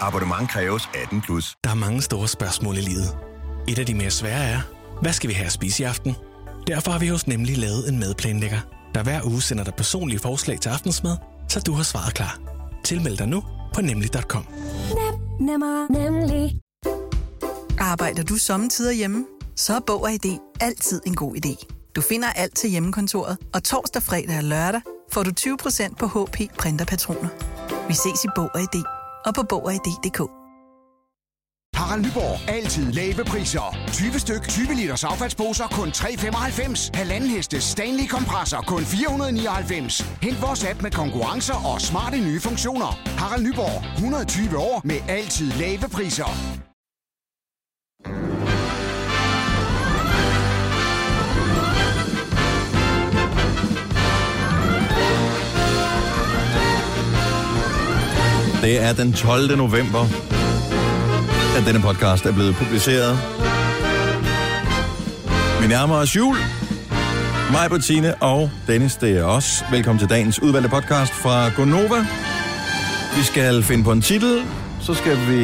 Abonnement kræves 18 plus. Der er mange store spørgsmål i livet. Et af de mere svære er, hvad skal vi have at spise i aften? Derfor har vi hos Nemlig lavet en madplanlægger, der hver uge sender dig personlige forslag til aftensmad, så du har svaret klar. Tilmeld dig nu på nemlig.com. Nem, nemmer, nemlig. Arbejder du sommetider hjemme? Så er Bog og ID altid en god idé. Du finder alt til hjemmekontoret, og torsdag, fredag og lørdag får du 20% på HP printerpatroner. Vi ses i Bog og ID og på Bog Harald Nyborg. Altid lave priser. 20 styk, 20 liters affaldsposer kun 3,95. Halvanden heste Stanley kompresser kun 499. Hent vores app med konkurrencer og smarte nye funktioner. Harald Nyborg. 120 år med altid lave priser. Det er den 12. november, at denne podcast er blevet publiceret. Vi nærmer os jul. Mig, Bettine og Dennis, det er os. Velkommen til dagens udvalgte podcast fra Gonova. Vi skal finde på en titel, så skal vi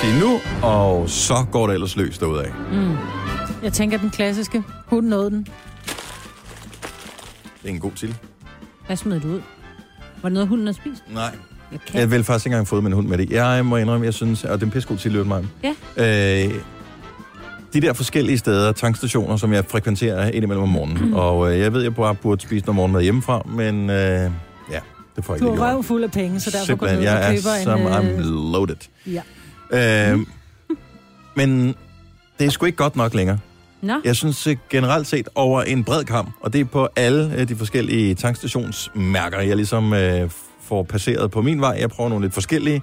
sige nu, og så går det ellers løs derudad. Mm. Jeg tænker den klassiske. Hun nåede den. Det er en god titel. Hvad smed du ud? Var det noget, hunden har spist? Nej. Jeg kan. Jeg vil faktisk ikke engang fået min hund med det. Jeg må indrømme, jeg synes, og det er en pissegod til mig. Ja. Øh, de der forskellige steder, tankstationer, som jeg frekventerer indimellem om morgenen. Mm. Og øh, jeg ved, jeg bare burde spise noget morgenmad hjemmefra, men øh, ja, det får jeg Du ikke lige er gjort. røv fuld af penge, så derfor Simpelthen, går du ud og jeg er køber som en... I'm Øh... loaded. Ja. Øh, men det er sgu ikke godt nok længere. Nå, Jeg synes øh, generelt set over en bred kamp, og det er på alle øh, de forskellige tankstationsmærker, jeg ligesom øh, får passeret på min vej. Jeg prøver nogle lidt forskellige.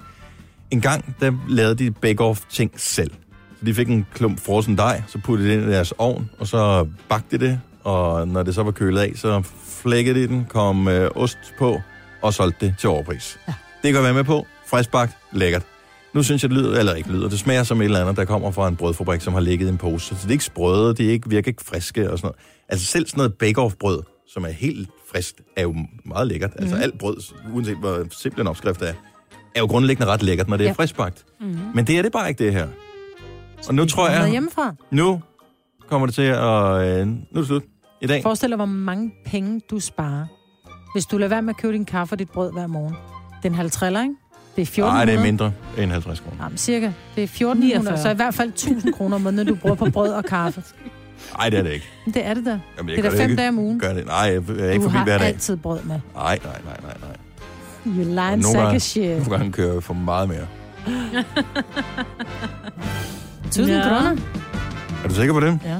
En gang, der lavede de bake-off ting selv. Så de fik en klump frossen dej, så puttede det ind i deres ovn, og så bagte de det, og når det så var kølet af, så flækkede de den, kom øh, ost på, og solgte det til overpris. Ja. Det kan være med på. Friskbagt, lækkert. Nu synes jeg, det lyder, eller ikke lyder, det smager som et eller andet, der kommer fra en brødfabrik, som har ligget i en pose. Så det er ikke sprøde, det er ikke, virker ikke friske og sådan noget. Altså selv sådan noget bake-off-brød, som er helt friskt, er jo meget lækkert. Mm. Altså alt brød, uanset hvor simpel en opskrift er, er jo grundlæggende ret lækkert, når det er Ja. friskbagt. mm. Men det er det bare ikke, det her. Og nu tror jeg, hjemmefra. nu kommer det til at... Øh, nu er det slut i dag. Forestil dig, hvor mange penge du sparer, hvis du lader være med at købe din kaffe og dit brød hver morgen. Det er en halv triller, ikke? Det er 1400. Nej, det er mindre end 50 kroner. Jamen, cirka. Det er 1400, så i hvert fald 1000 kroner om måneden, du bruger på brød og kaffe. Nej, det er det ikke. Det er det da. Jamen, Det er da fem ikke. dage om ugen. Gør det. Nej, jeg er ikke Du forbi har hver dag. altid brød med. Nej, nej, nej, nej, nej. You Nogle sack of shit. Nogle gange kører jeg for meget mere. 1000 Ja. kroner? Er du sikker på det? Ja.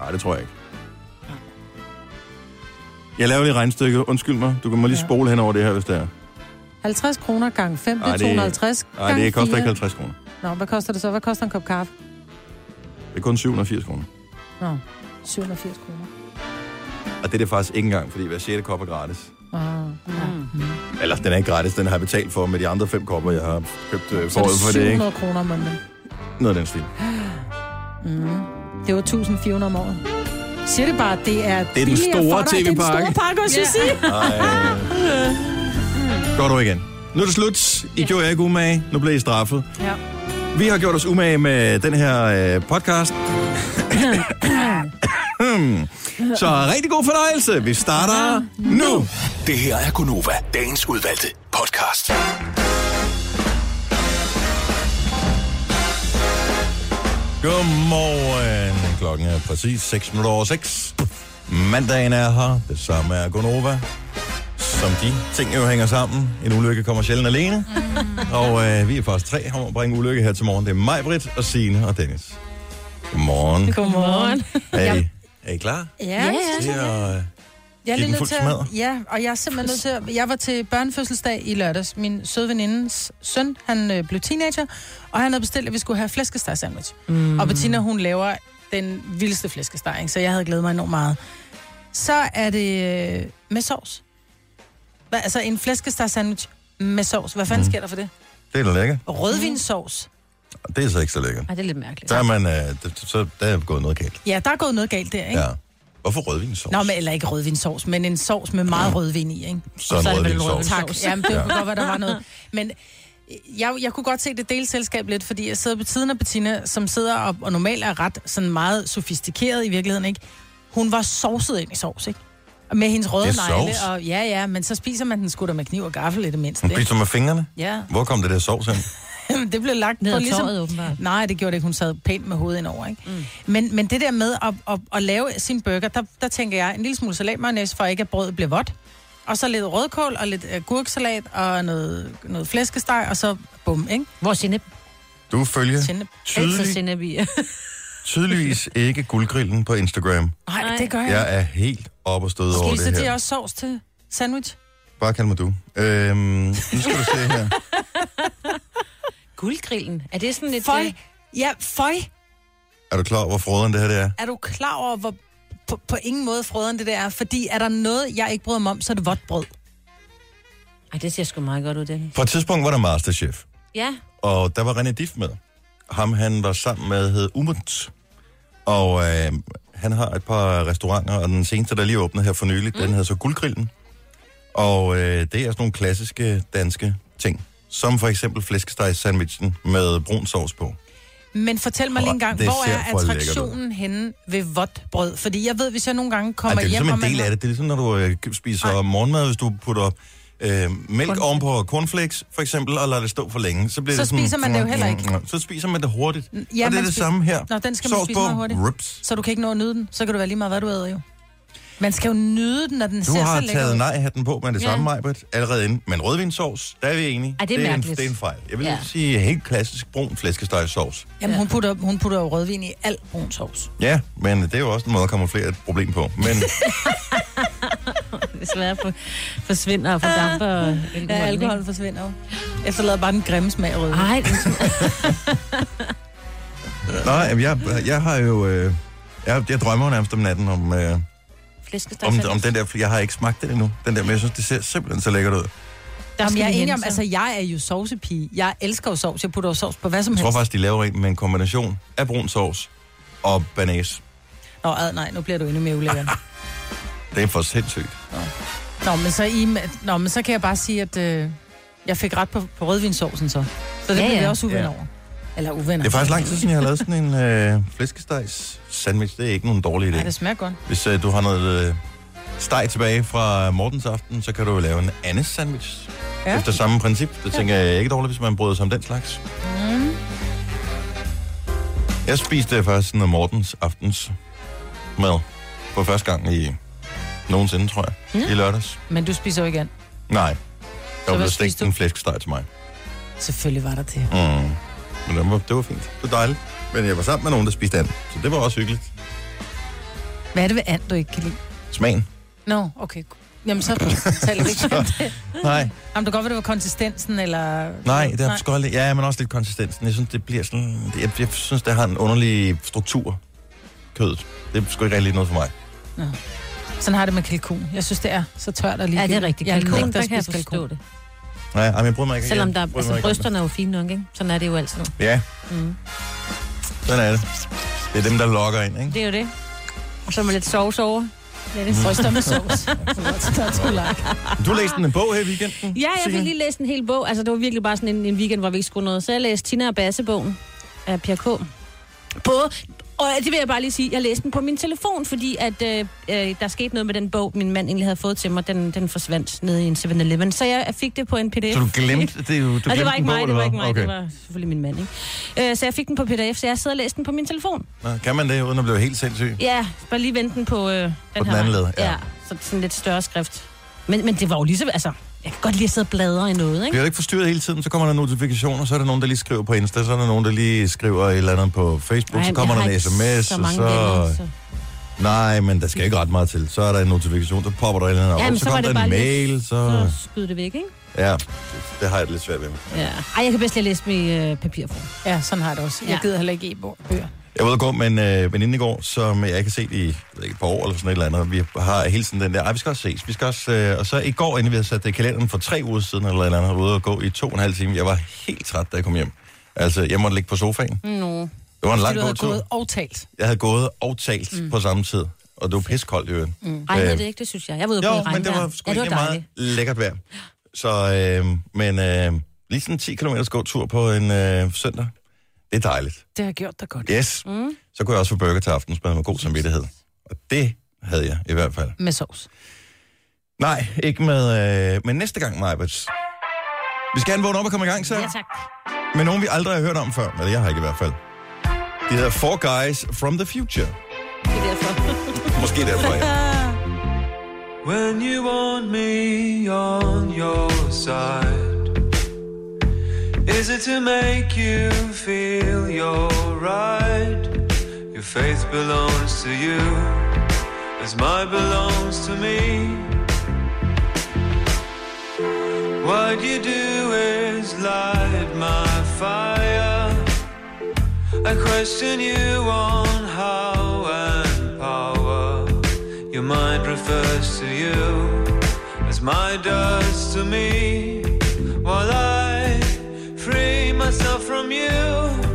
Nej, det tror jeg ikke. Jeg laver lige regnstykket. Undskyld mig. Du kan må lige Ja. spole hen over det her, hvis det er. 50 kroner gange 5, det Ej, er det er- 250 Nej, gange det koster 4. ikke 50 kroner. Nå, hvad koster det så? Hvad koster en kop kaffe? Det er kun 780 kroner. Nå, 780 kroner. Og det er det faktisk ikke engang, fordi hver 6. kop er gratis. Ah. Mm. Eller, den er ikke gratis, den har jeg betalt for med de andre fem kopper, jeg har købt øh, Så er forud det for det, ikke? 700 kroner om måneden. Noget af den stil. Mm. Det var 1400 om året. Siger det bare, det er den billigere store for dig. Det er den TV-pakke. store pakke, sige. Ej. Går du igen. Nu er det slut. I gjorde jer ikke umage. Nu bliver I straffet. Ja. Vi har gjort os umage med den her øh, podcast. Så rigtig god fornøjelse. Vi starter nu. Det her er Gunova, dagens udvalgte podcast. Godmorgen. Klokken er præcis 6 minutter over 6. Mandagen er her. Det samme er Gonova. Som de ting jo hænger sammen. En ulykke kommer sjældent alene. Og øh, vi er faktisk tre om at bringe ulykke her til morgen. Det er mig, Britt, og Signe og Dennis. Godmorgen. Godmorgen. Er I, er I klar? Ja, ja. til at Jeg er nødt til at. Ja, og jeg er simpelthen nødt til at, Jeg var til børnefødselsdag i lørdags. Min søde venindens søn, han øh, blev teenager, og han havde bestilt, at vi skulle have flæskesteg sandwich. Mm. Og Bettina, hun laver den vildeste flæskesteg, ikke? så jeg havde glædet mig enormt meget. Så er det øh, med sovs. Hva, altså en flæskesteg sandwich med sovs. Hvad fanden Mm. sker der for det? Det er da lækkert. Rødvinssovs. Det er så ikke så lækkert. Ej, det er lidt mærkeligt. Der er, man, øh, det, så der er gået noget galt. Ja, der er gået noget galt der, ikke? Ja. Hvorfor rødvinssovs? Nå, men eller ikke rødvinssovs, men en sovs med meget rødvin i, ikke? Så en så er det vel rødvinssovs. rødvin. Tak. Jamen, det kunne godt være, der var noget. Men jeg, jeg kunne godt se det delselskab lidt, fordi jeg sidder på tiden af Bettina, som sidder og, og normalt er ret sådan meget sofistikeret i virkeligheden, ikke? Hun var sovset ind i sovs, ikke? Med hendes røde Det er negle, sovs? og ja, ja, men så spiser man den sgu da med kniv og gaffel i det mindste. Hun ikke? spiser med fingrene? Ja, Hvor kom det der sovs hen? det blev lagt Ned på ad ligesom... tåret, åbenbart. Nej, det gjorde det ikke. Hun sad pænt med hovedet indover, ikke? Mm. Men, men det der med at, at, at lave sin burger, der, der tænker jeg en lille smule salatmayonnaise, for ikke at brødet bliver vådt. Og så lidt rødkål og lidt uh, gurksalat og noget, noget flæskesteg, og så bum, ikke? Hvor sennep? Du følger Sennep. Altid tydelig, sennep i. tydeligvis ikke guldgrillen på Instagram. Nej, Nej. det gør jeg. Jeg er helt op og støde over det de her. også sovs til sandwich? Bare kald mig du. Øhm, nu skal du se her. Guldgrillen. Er det sådan lidt... Føj. øh, Ja, føj. Er du klar over, hvor froderen det her det er? Er du klar over, hvor på, på ingen måde frøderen det der er? Fordi er der noget, jeg ikke bryder mig om, så er det vådt brød. Ej, det ser sgu meget godt ud, Dennis. På et tidspunkt var der Masterchef, Ja. og der var René Diff med. Ham han var sammen med hed Umut, og øh, han har et par restauranter, og den seneste, der lige åbnede her for nylig, mm. den hedder så Guldgrillen. Og øh, det er sådan nogle klassiske danske ting, som for eksempel flæskesteg sandwichen med brun sovs på. Men fortæl mig lige en gang, hvor er attraktionen henne ved vådt brød? Fordi jeg ved, hvis jeg nogle gange Ej, kommer det er hjem... ligesom en del af det. Det er ligesom, når du øh, spiser Ej. morgenmad, hvis du putter øh, mælk Cornflakes. ovenpå cornflakes, for eksempel, og lader det stå for længe. Så, bliver Så det sådan, spiser man det jo heller ikke. Så spiser man det hurtigt. Ja, og det er det spiser- samme her. Nå, den skal man Sovs spise på, meget hurtigt. Rips. Så du kan ikke nå at nyde den. Så kan du være lige meget, hvad du æder jo. Man skal jo nyde den, når den Du ser har så lækker taget ud. nej-hatten på med det Ja. samme, Majbert, allerede inden. Men rødvinssovs, der er vi enige. Ej, det er det, er en, det er en fejl. Jeg vil Ja. ja. sige helt klassisk brun flæskestegsovs. Jamen, hun putter, hun putter jo rødvin i al brun sovs. Ja, men det er jo også en måde at kamuflere et problem på. Men Desværre for, forsvinder og fordamper og Ja, alkohol forsvinder jo. Efterlader bare den grimme smag rødvin. Nej, nej, jeg, jeg har jo... Øh, jeg, jeg drømmer jo nærmest om natten om... Øh, flæskesteg. om, om den der, jeg har ikke smagt det endnu. Den der, men jeg synes, det ser simpelthen så lækkert ud. Jamen, jeg er enig om, så? altså jeg er jo sovsepige. Jeg elsker jo sovs. Jeg putter jo sovs på hvad som Jeg tror helst. faktisk, de laver en med en kombination af brun sovs og banæs. Nå, ad, nej, nu bliver du endnu mere ulækker. Det er for sindssygt. Nå, men så, I, Nå, men så kan jeg bare sige, at øh, jeg fik ret på, på rødvinsovsen så. Så det Ja, ja, bliver ja. også uvenner Ja. over. Eller uvenner. Det er faktisk lang tid siden, jeg har lavet sådan en øh, flæskestegs sandwich. Det er ikke nogen dårlig idé. Nej, det smager godt. Hvis øh, du har noget øh, steg tilbage fra Mortens aften, så kan du jo lave en Annes sandwich. Ja. Ja. Efter samme princip. Det tænker jeg ikke dårligt, hvis man bryder sig om den slags. Mm. Jeg spiste faktisk sådan noget Mortens aftens mad for første gang i nogensinde, tror jeg. Mm. I lørdags. Men du spiser jo ikke an. Nej. Der var blevet stegt en flæskesteg til mig. Selvfølgelig var der det. Mm. Men det var, det var fint. Det var dejligt. Men jeg var sammen med nogen, der spiste and. Så det var også hyggeligt. Hvad er det ved and, du ikke kan lide? Smagen. Nå, okay. Jamen, så taler vi ikke om det. Nej, Jamen, det kan godt være, det var konsistensen, eller... nej, det er aldrig- Ja, men også lidt konsistensen. Jeg synes, det bliver sådan... Jeg, jeg synes, det har en underlig struktur. Kødet. Det er sgu ikke rigtig noget for mig. Sådan har jeg det med kalkun. Jeg synes, det er så tørt og lige. Ja, det er rigtigt. Jeg Kalkun, nægter der kan jeg forstå det. Nej, ej, men jeg bryder mig ikke. Selvom jeg der, altså, brysterne er jo fine nok, ikke? Sådan er det jo altid. Ja, Mm. sådan er det. Det er dem, der lokker ind, ikke? Det er jo det. Og så med lidt sovs over. Det er det. Bryster med sovs. Du læste en bog her i weekenden, Ja, jeg fik lige læst en hel bog. Altså, det var virkelig bare sådan en, en weekend, hvor vi ikke skulle noget. Så jeg læste Tina og Basse-bogen af Pierre K. Både, og det vil jeg bare lige sige, jeg læste den på min telefon, fordi at øh, øh, der skete noget med den bog, min mand egentlig havde fået til mig. Den, den forsvandt nede i en 7-Eleven. Så jeg fik det på en pdf. Så du glemte det jo. Du Og det var ikke bog, mig, det eller var ikke mig, okay. det var selvfølgelig min mand, ikke? Øh, så jeg fik den på pdf, så jeg sidder og læste den på min telefon. Nå, kan man det, uden at blive helt sindssyg? Ja, bare lige vente den på øh, den På den her anden led, ja. ja. så sådan lidt større skrift. Men, men det var jo lige så, altså, jeg kan godt lide at sidde og bladre i noget, ikke? Bliver du ikke forstyrret hele tiden, så kommer der notifikationer, så er der nogen, der lige skriver på Insta, så er der nogen, der lige skriver et eller andet på Facebook, Ej, så kommer der en sms, så og så... venner, så... Nej, men der skal ikke ret meget til. Så er der en notifikation, så popper der et eller andet Jamen, op. Så, så kommer der en mail, lidt- så... Så skyder det væk, ikke? Ja, det, det har jeg det lidt svært ved. Ja. Ej, jeg kan bedst lide at læse i øh, papirform. Ja, sådan har jeg det også. Jeg Ja. gider heller ikke e-bøger. Jeg var ude at gå med en øh, veninde i går, som jeg ikke har set i ved ikke, et par år eller sådan et eller andet. Vi har hele tiden den der, ej, vi skal også ses. Vi skal også, øh, og så i går, inden vi havde sat det i kalenderen for tre uger siden eller et eller andet, var ude og gå i to og en halv time. Jeg var helt træt, da jeg kom hjem. Altså, jeg måtte ligge på sofaen. Nå. Det var en lang Du havde gåtur. gået og talt. Jeg havde gået og talt mm. på samme tid, og det var piskoldt i øvrigt. Mm. Ej, det ikke, det synes jeg. Jeg var ude Jo, på men det var sgu ja, det var meget lækkert vejr. Så, øh, men øh, lige sådan 10 km gåtur på en øh, søndag, det er dejligt. Det har gjort dig godt. Yes. Mm. Så kunne jeg også få burger til aftensmad med god samvittighed. Og det havde jeg i hvert fald. Med sovs. Nej, ikke med, øh, men næste gang, Majbets. Vi skal gerne vågne op og komme i gang, så. Ja, tak. Med nogen, vi aldrig har hørt om før. Eller jeg har ikke i hvert fald. De hedder Four Guys from the Future. Det er derfor. Måske derfor, ja. When you want me on your side, is it to make you feel you're right? Your faith belongs to you, as mine belongs to me. What you do is light my fire. I question you on how and power. Your mind refers to you as my does to me. Myself from you.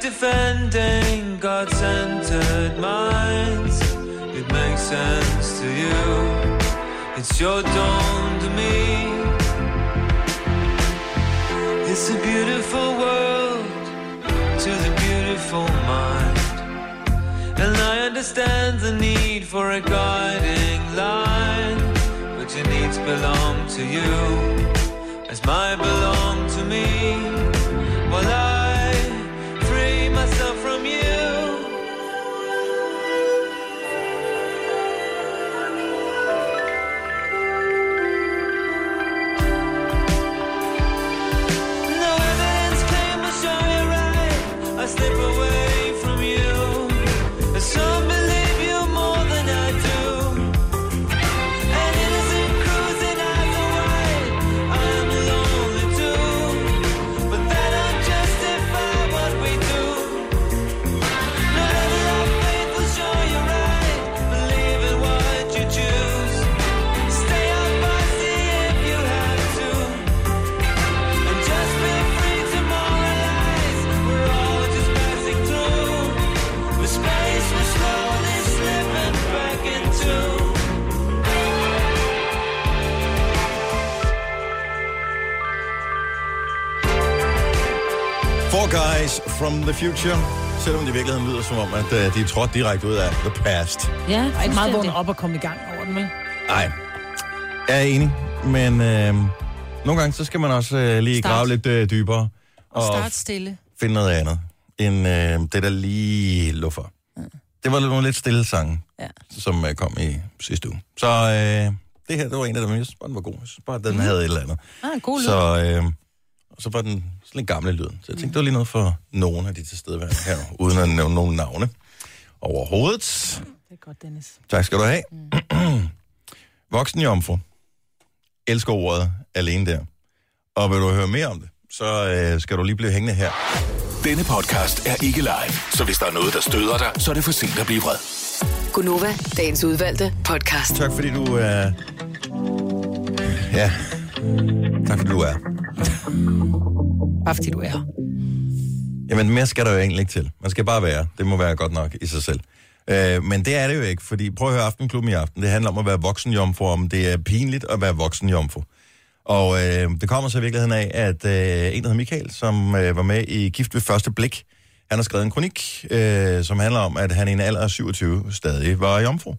Defending God centered minds. It makes sense to you, it's your dawn to me. It's a beautiful world to the beautiful mind. And I understand the need for a guiding line. But your needs belong to you, as mine belong to me. Slip away from the Future. Selvom det i virkeligheden lyder som om, at uh, de er trådt direkte ud af the past. Ja, Der er ikke meget fuldstændig. vågne op og komme i gang over den, vel? Nej, jeg er enig. Men øh, nogle gange, så skal man også øh, lige Start. grave lidt øh, dybere. Og start stille. finde noget andet, end øh, det, der lige lå for. Det var nogle lidt stille sange, Ja. som øh, kom i sidste uge. Så øh, det her, det var en af dem, jeg synes bare, den var god. Jeg synes bare, den mm. havde et eller andet. Ah, god lyd. Så, øh, og så var den sådan lidt gamle lyd. Så jeg tænkte, det var lige noget for nogle af de tilstedeværende her, uden at nævne nogen navne overhovedet. Det er godt, Dennis. Tak skal du have. Mm. Voksen jomfru. Elsker ordet alene der. Og vil du høre mere om det, så øh, skal du lige blive hængende her. Denne podcast er ikke live, så hvis der er noget, der støder dig, så er det for sent at blive vred. Gunova, dagens udvalgte podcast. Tak fordi du er... Ja. Tak fordi du er. Bare fordi du er her. Jamen, mere skal der jo egentlig ikke til. Man skal bare være. Det må være godt nok i sig selv. Øh, men det er det jo ikke, fordi prøv at høre Aftenklubben i aften. Det handler om at være voksenjomfru, om det er pinligt at være voksenjomfru. Og øh, det kommer så i virkeligheden af, at øh, en, der hedder Michael, som øh, var med i Gift ved første blik, han har skrevet en kronik, øh, som handler om, at han i en alder af 27 stadig var jomfru.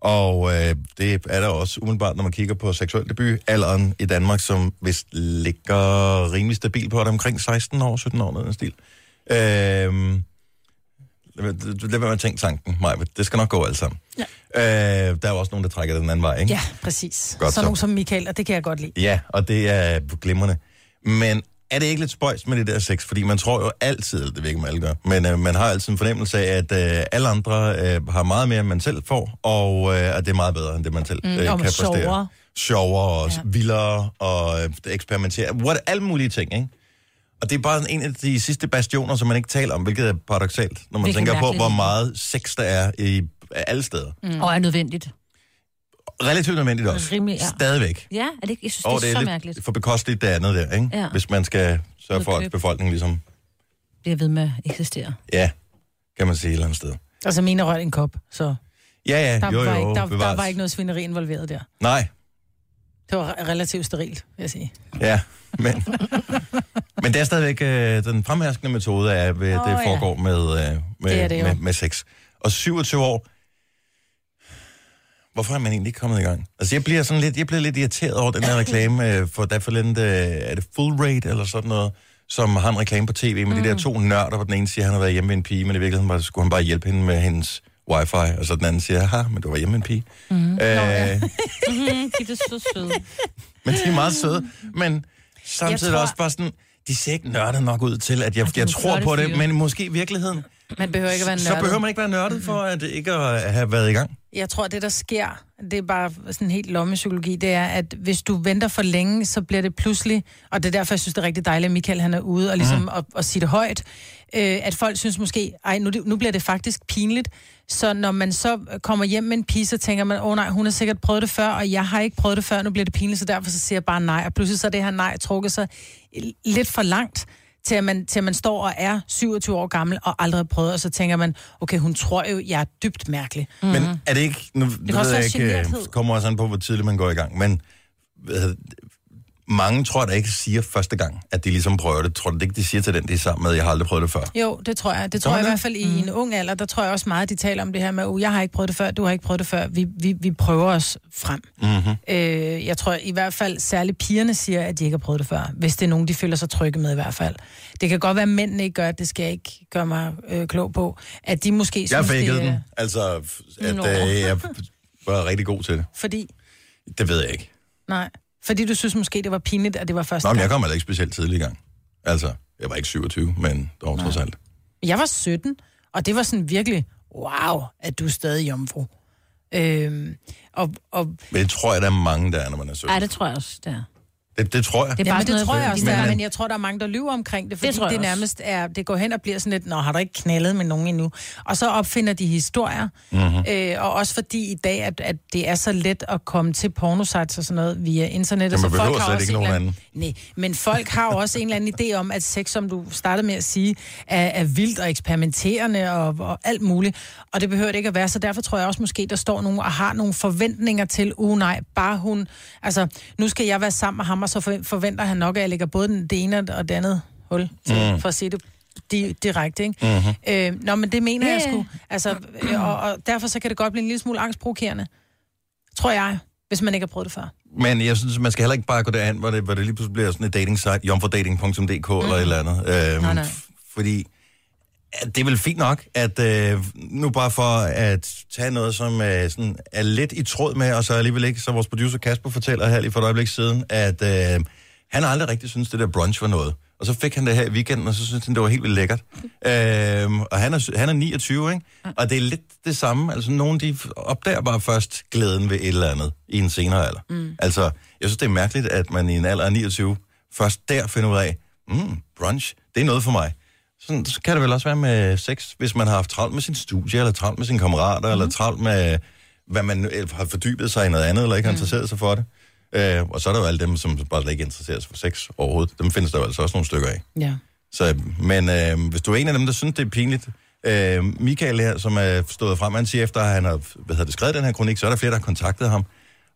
Og øh, det er der også umiddelbart, når man kigger på seksuel debut, alderen i Danmark, som vist ligger rimelig stabil på, det omkring 16 år, 17 år, noget den stil. Øh, det, vil man tænke tanken, Maja. Det skal nok gå alt sammen. Ja. Øh, der er jo også nogen, der trækker den anden vej, ikke? Ja, præcis. Godt så så. nogen som Michael, og det kan jeg godt lide. Ja, og det er glimrende. Men er det ikke lidt spøjst med det der sex? Fordi man tror jo altid, det ved ikke, alle gør, men øh, man har altid en fornemmelse af, at øh, alle andre øh, har meget mere, end man selv får, og øh, at det er meget bedre, end det man selv Mm, øh, og kan med præstere. sjovere. Sjovere og Ja. vildere og øh, eksperimentere. What, alle mulige ting, ikke? Og det er bare en af de sidste bastioner, som man ikke taler om, hvilket er paradoxalt, når man Virkelig tænker på, hvor meget sex der er i alle steder. Mm. Og er nødvendigt. Relativt nødvendigt også. Rimelig, ja. Stadigvæk. Ja, er det ikke? Jeg synes, Og det er, det er så lidt mærkeligt. for bekosteligt det andet der, ikke? Ja. Hvis man skal sørge for, at befolkningen ligesom, Det er ved med at eksistere. ja, kan man sige et eller andet sted. Altså, mine rørt en kop, så Ja, ja, der, jo, var, jo, ikke, der, der var ikke noget svineri involveret der. Nej, Det var re- relativt sterilt, vil jeg sige. ja, men, men det er stadigvæk øh, den fremherskende metode af, hvad Åh, det ja. foregår med, øh, med, Det er det jo. med, med sex. Og 27 år, hvorfor er man egentlig ikke kommet i gang? Altså, jeg bliver sådan lidt, jeg bliver lidt irriteret over den her reklame øh, for der forleden, øh, er det Full Rate eller sådan noget, som har en reklame på tv med mm. de der to nørder, hvor den ene siger, at han har været hjemme med en pige, men i virkeligheden bare, skulle han bare hjælpe hende med hendes wifi, og så den anden siger, ha, men du var hjemme med en pige. Mm. Øh, Mhm, de er så søde. men de er meget søde, men samtidig Jeg tror... også bare sådan, de ser ikke nørdet nok ud til, at jeg, er jeg tror på det, men måske i virkeligheden, Man behøver ikke at være så nørdet. behøver man ikke være nørdet for, at ikke at have været i gang. Jeg tror, det der sker, det er bare sådan helt lommepsykologi, det er, at hvis du venter for længe, så bliver det pludselig, og det er derfor, jeg synes, det er rigtig dejligt, at Michael han er ude og, ligesom, mm. og, og sige det højt, øh, at folk synes måske, ej, nu, nu bliver det faktisk pinligt. Så når man så kommer hjem med en pige, så tænker man, åh oh, nej, hun har sikkert prøvet det før, og jeg har ikke prøvet det før, nu bliver det pinligt, så derfor så siger jeg bare nej. Og pludselig så er det her nej trukket sig lidt for langt, til at, man, til at man står og er 27 år gammel og aldrig har prøvet, og så tænker man, okay, hun tror jo, jeg er dybt mærkelig. Mm. Men er det ikke, nu det ved jeg ikke, øh, generthed. kommer også an på, hvor tidligt man går i gang, men mange tror da ikke siger første gang, at de ligesom prøver det. Tror du det ikke, de siger til den, de er sammen med, jeg har aldrig prøvet det før? Jo, det tror jeg. Det tror Gør jeg i hvert fald i en ung alder. Der tror jeg også meget, de taler om det her med, uh, jeg har ikke prøvet det før, du har ikke prøvet det før. Vi, vi, vi prøver os frem. Mm-hmm. Øh, jeg tror i hvert fald, særligt pigerne siger, at de ikke har prøvet det før. Hvis det er nogen, de føler sig trygge med i hvert fald. Det kan godt være, at mændene ikke gør det, det skal jeg ikke gøre mig øh, klog på. At de måske Jeg synes, fakede det den. Altså, at Nå. øh, jeg var rigtig god til det. Fordi... Det ved jeg ikke. Nej. Fordi du synes måske, det var pinligt, at det var første Nå, men jeg kom heller ikke specielt tidligt i gang. Altså, jeg var ikke 27, men dog trods alt. Jeg var 17, og det var sådan virkelig, wow, at du er stadig jomfru. Øhm, og, og Men det tror jeg, der er mange, der er, når man er 17. Ja, det tror jeg også, det er. Det, det tror jeg. Det er bare men sådan det tror jeg også, Men- der men- jeg tror, der er mange, der lyver omkring det, fordi det, tror jeg det nærmest er, det går hen og bliver sådan lidt, nå, har du ikke knaldet med nogen endnu? Og så opfinder de historier, Mhm. mm-hmm. øh, og også fordi i dag, at, at det er så let at komme til pornosites og sådan noget via internettet. Ja, man så behøver har slet også ikke en nogen eller Nej, men folk har også en eller anden idé om, at sex, som du startede med at sige, er, er vildt og eksperimenterende og, og alt muligt. Og det behøver det ikke at være, så derfor tror jeg også måske, der står nogen og har nogle forventninger til, uh nej, bare hun, altså nu skal jeg være sammen med ham, og så for- forventer han nok, at jeg lægger både den- det ene og det andet hul til, mm. for at sige det di- direkte, ikke? Mm-hmm. Øh, nå, men det mener Ja, jeg sgu. Altså, øh, og, og derfor så kan det godt blive en lille smule angstprovokerende. Tror jeg, hvis man ikke har prøvet det før. Men jeg synes, man skal heller ikke bare gå derhen, hvor det, hvor det lige pludselig bliver sådan et dating site, jomfordating.dk mm. eller et eller andet. Øhm, Nej, nej. f- Fordi det er vel fint nok, at øh, nu bare for at tage noget, som øh, sådan er lidt i tråd med, og så alligevel ikke, så vores producer Kasper fortæller her lige for et øjeblik siden, at øh, han aldrig rigtig syntes, det der brunch var noget. Og så fik han det her i weekenden, og så synes han, det var helt vildt lækkert. Øhm, og han er, han er 29, ikke? Og det er lidt det samme. Altså, nogen de opdager bare først glæden ved et eller andet i en senere alder. Mm. Altså, jeg synes, det er mærkeligt, at man i en alder af 29 først der finder ud af, mm, brunch, det er noget for mig. Sådan så kan det vel også være med sex, hvis man har haft travlt med sin studie, eller travlt med sine kammerater, mm. eller travlt med, hvad man har fordybet sig i noget andet, eller ikke har interesseret sig for det. Øh, og så er der jo alle dem, som bare slet ikke interesserer sig for sex overhovedet. Dem findes der jo altså også nogle stykker af. Ja. Så, men øh, hvis du er en af dem, der synes, det er pinligt, øh, Michael her, som er stået frem, han siger efter, at han har hvad hedder det, skrevet den her kronik, så er der flere, der har kontaktet ham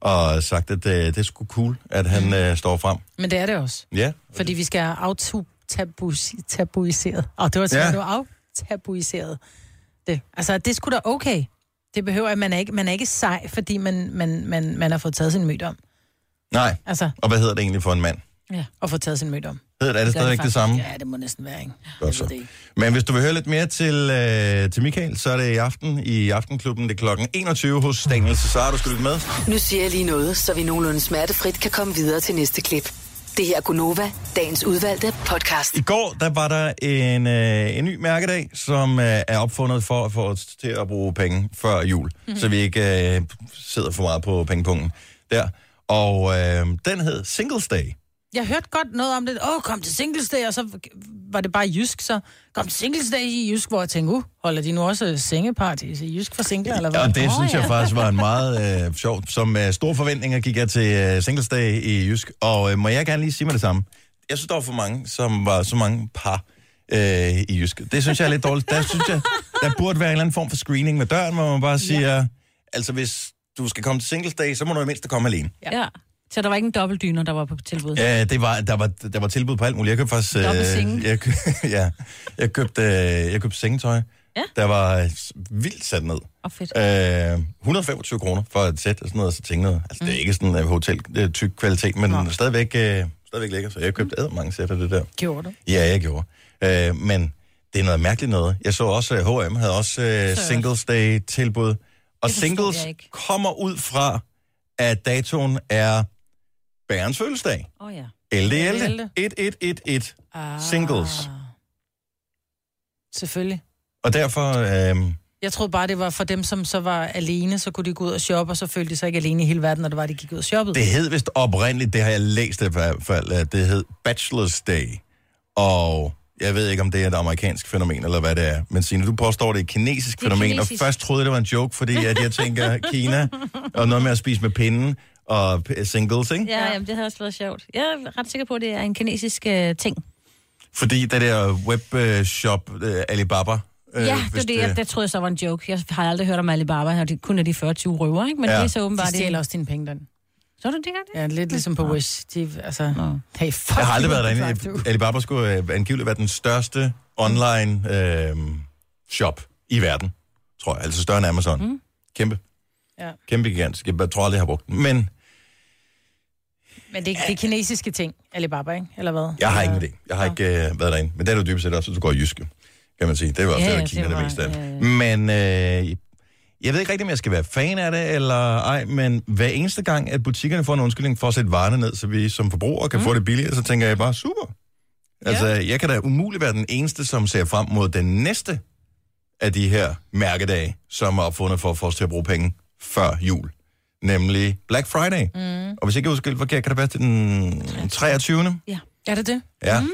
og sagt, at øh, det er sgu cool, at han øh, står frem. Men det er det også. Ja, Fordi vi skal have aftabuiseret. Og det var svært, Ja. ja. du aftabuiseret det. Altså, det skulle da okay. Det behøver, at man er ikke, man er ikke sej, fordi man, man, man, man har fået taget sin mødt om. nej. Altså, Og hvad hedder det egentlig for en mand? ja. og fået taget sin mødt om. Hedder det, er det gør stadigvæk det, faktisk. samme? Ja, det må næsten være, ikke? Godt så. det. Men hvis du vil høre lidt mere til, øh, til Michael, så er det i aften i Aftenklubben. Det er klokken 21 hos Daniel Cesar. Du skal lytte med. Nu siger jeg lige noget, så vi nogenlunde smertefrit kan komme videre til næste klip. Det her er Gunova, dagens udvalgte podcast. I går, der var der en, øh, en ny mærkedag, som øh, er opfundet for at få os til at bruge penge før jul, mm-hmm. så vi ikke øh, sidder for meget på pengepunkten der. Og øh, den hed Singles Day. Jeg hørte godt noget om det. Åh, kom til Singles Day, og så var det bare jysk, så kom til Singles Day i jysk, hvor jeg tænkte, uh, holder de nu også sengeparties i jysk for singler, eller hvad? Og det Åh, synes jeg ja. faktisk var en meget øh, sjovt. Som øh, store forventninger gik jeg til øh, Singles Day i Jysk. Og øh, må jeg gerne lige sige mig det samme. Jeg synes, der var for mange, som var så mange par øh, i Jysk. Det synes jeg er lidt dårligt. Der synes jeg, der burde være en eller anden form for screening med døren, hvor man bare siger, ja. altså hvis du skal komme til Singles Day, så må du i mindst komme alene. Ja. Så der var ikke en dobbeltdyner, der var på tilbud. Ja, det var, der, var, der var tilbud på alt muligt. Jeg købte faktisk... Dobbelt senge. jeg, køb, ja, jeg købte, øh, jeg købte sengetøj. Ja. Der var øh, vildt sat ned. Og fedt. Øh, 125 kroner for et sæt og sådan noget, og så tænkte jeg, altså det er ikke sådan en hotel øh, tyk kvalitet, men Nå. stadigvæk, øh, stadigvæk lækker, så jeg købte mm. mange sæt af det der. Gjorde du? Ja, jeg gjorde. Øh, men det er noget mærkeligt noget. Jeg så også, at H&M havde også øh, Singles Day tilbud, og singles kommer ud fra, at datoen er bærens fødselsdag. Åh oh, ja. LD LD. 1111 Ah, Singles. Selvfølgelig. Og derfor, øh, Jeg troede bare, det var for dem, som så var alene, så kunne de gå ud og shoppe, og så følte de sig ikke alene i hele verden, når det var, de gik ud og shoppede. det hed vist oprindeligt, det har jeg læst i hvert fald, at det hed Bachelor's Day. Og jeg ved ikke, om det er et amerikansk fænomen, eller hvad det er. Men Signe, du påstår, det er et kinesisk Det er fænomen, kinesisk. og først troede jeg, det var en joke, fordi at jeg tænker Kina, og noget med at spise med pinden, og singles, ikke? Ja, jamen, det har også været sjovt. Jeg er ret sikker på, at det er en kinesisk uh, ting. Fordi det der webshop uh, Alibaba... øh, ja, det, det, det, det troede jeg så var en joke. Jeg har aldrig hørt om Alibaba, og det kun er de 40 røver, ikke? Men Ja. det er så de åbenbart... det- stjæler også dine penge, den. Så er det det? Ja, lidt ligesom på Wish. De, altså, Nå. hey, fuck Jeg har aldrig været derinde. Alibaba skulle øh, angiveligt være den største online øh, shop i verden, tror jeg. Altså større end Amazon. Mm. Kæmpe. Ja. Kæmpe gigantisk. Jeg tror aldrig, jeg har brugt den. Men Men det, det er kinesiske ting, Alibaba, ikke? Eller hvad? jeg har ingen idé. Jeg har ikke øh, været derinde. Men det er jo dybest set også, at du går i jyske, kan man sige. Det er jo også Ja, ja, ja, det, Kina det det var- meste af ja, det. Men øh, jeg ved ikke rigtig, om jeg skal være fan af det, eller ej, men hver eneste gang, at butikkerne får en undskyldning for at sætte varerne ned, så vi som forbrugere kan mm. få det billigere, så tænker jeg bare, super. Altså, jeg kan da umuligt være den eneste, som ser frem mod den næste af de her mærkedage, som er opfundet for at få os til at bruge penge før jul. Nemlig Black Friday. Mm. Og hvis jeg ikke husker forkert, kan det være til den 23. Er det det? Ja. Mm.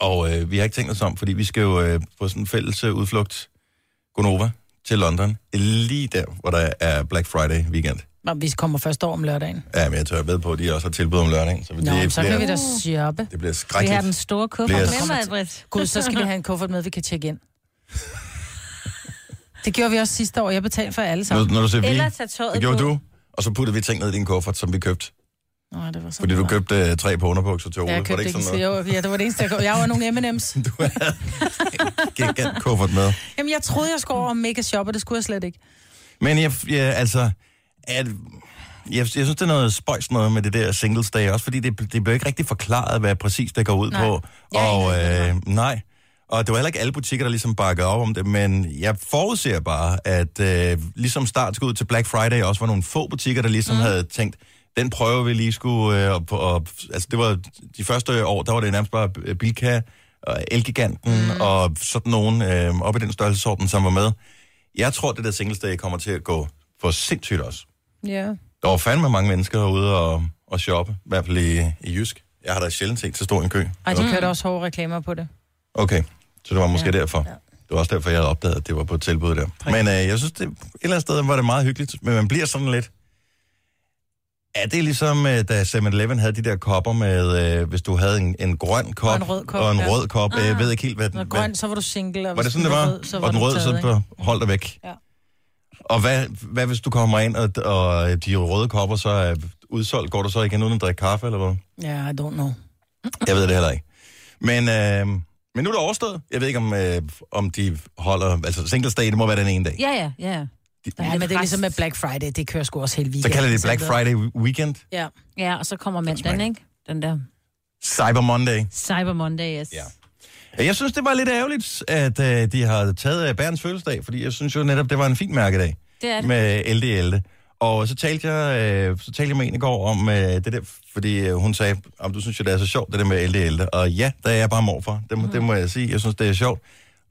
Og øh, vi har ikke tænkt os om, fordi vi skal jo øh, på sådan en fælles øh, udflugt, Gonova, til London. Lige der, hvor der er Black Friday weekend. Nå, vi kommer først over om lørdagen. Ja, men jeg tør ved på, at de også har tilbud om lørdagen. Så Nå, det, så bliver, kan vi da shoppe. det bliver Vi skrækkeligt. har den store kuffert Bliver- med mig, Britt. Gud, så skal vi have en kuffert med, vi kan tjekke ind. Det gjorde vi også sidste år. Jeg betalte for alle Når, sammen. når du siger vi, Eller tage tøjet det gjorde på. du, og så puttede vi ting ned i din kuffert, som vi købte. Nå, det var så Fordi du meget. købte øh, tre på underbukser til Ole. Ja, jeg var det købte ikke sådan noget? en Ja, det var det eneste, jeg købte. Jeg var nogle M&M's. Du havde gigant kuffert med. Jamen, jeg troede, jeg skulle over og mega shoppe, og det skulle jeg slet ikke. Men jeg, jeg altså, at, jeg, jeg synes, det er noget spøjs noget med det der singles day, også fordi det, det bliver ikke rigtig forklaret, hvad præcis det går ud Nej. på. Jeg og øh, nej, og det var heller ikke alle butikker, der ligesom bakkede op om det, men jeg forudser bare, at øh, ligesom start skulle ud til Black Friday, også var nogle få butikker, der ligesom mm. havde tænkt, den prøver vi lige skulle, øh, og, og, altså det var de første år, der var det nærmest bare Bilka, og Elgiganten, mm. og sådan nogen øh, op i den størrelsesorden, som var med. Jeg tror, det der singles day kommer til at gå for sindssygt også. Ja. Der var fandme mange mennesker herude og, og shoppe, i hvert fald i, i Jysk. Jeg har da sjældent set så stor en kø. Ej, de kørte også hårde reklamer på det. Okay, så det var måske ja. Derfor. Ja. Det var også derfor, jeg havde opdaget, at det var på et tilbud der. Men øh, jeg synes, det, et eller andet sted var det meget hyggeligt, men man bliver sådan lidt... Er det ligesom, øh, da 7-Eleven havde de der kopper med, øh, hvis du havde en, en grøn kop Og en rød kop, og en ja. rød kop. Ah. Jeg ved ikke helt, hvad den hvad, grøn, så var du single. Og Var det sådan, det var? Rød, så var og den du røde, taget, så ikke? på- hold dig væk. Ja. Og hvad, hvad hvis du kommer ind, og, og de røde kopper så er udsolgt? Går du så igen uden at drikke kaffe, eller hvad? Ja, I don't know. Jeg ved det heller ikke. Men, øh, men nu er det overstået. Jeg ved ikke, om, øh, om de holder... Altså, Singles Day, det må være den ene dag. Ja, ja, ja. De, Ja, men det er ligesom med Black Friday. Det kører sgu også hele så weekenden. kalder de det Black Friday Weekend. Ja. Ja, og så kommer mandagen, ikke? Den der Cyber Monday. Cyber Monday, yes. Ja. Jeg synes, det var lidt ærgerligt, at øh, de har taget øh, Bærens fødselsdag, fordi jeg synes jo netop, det var en fin mærkedag Det er det. med Elde i Elde. Og så talte jeg, øh, så talte jeg med en i går om øh, det der, fordi øh, hun sagde, om du synes jo, det er så sjovt, det der med Elde i Elde. Og ja, der er jeg bare morfar. Det, Mhm. det må jeg sige. Jeg synes, det er sjovt.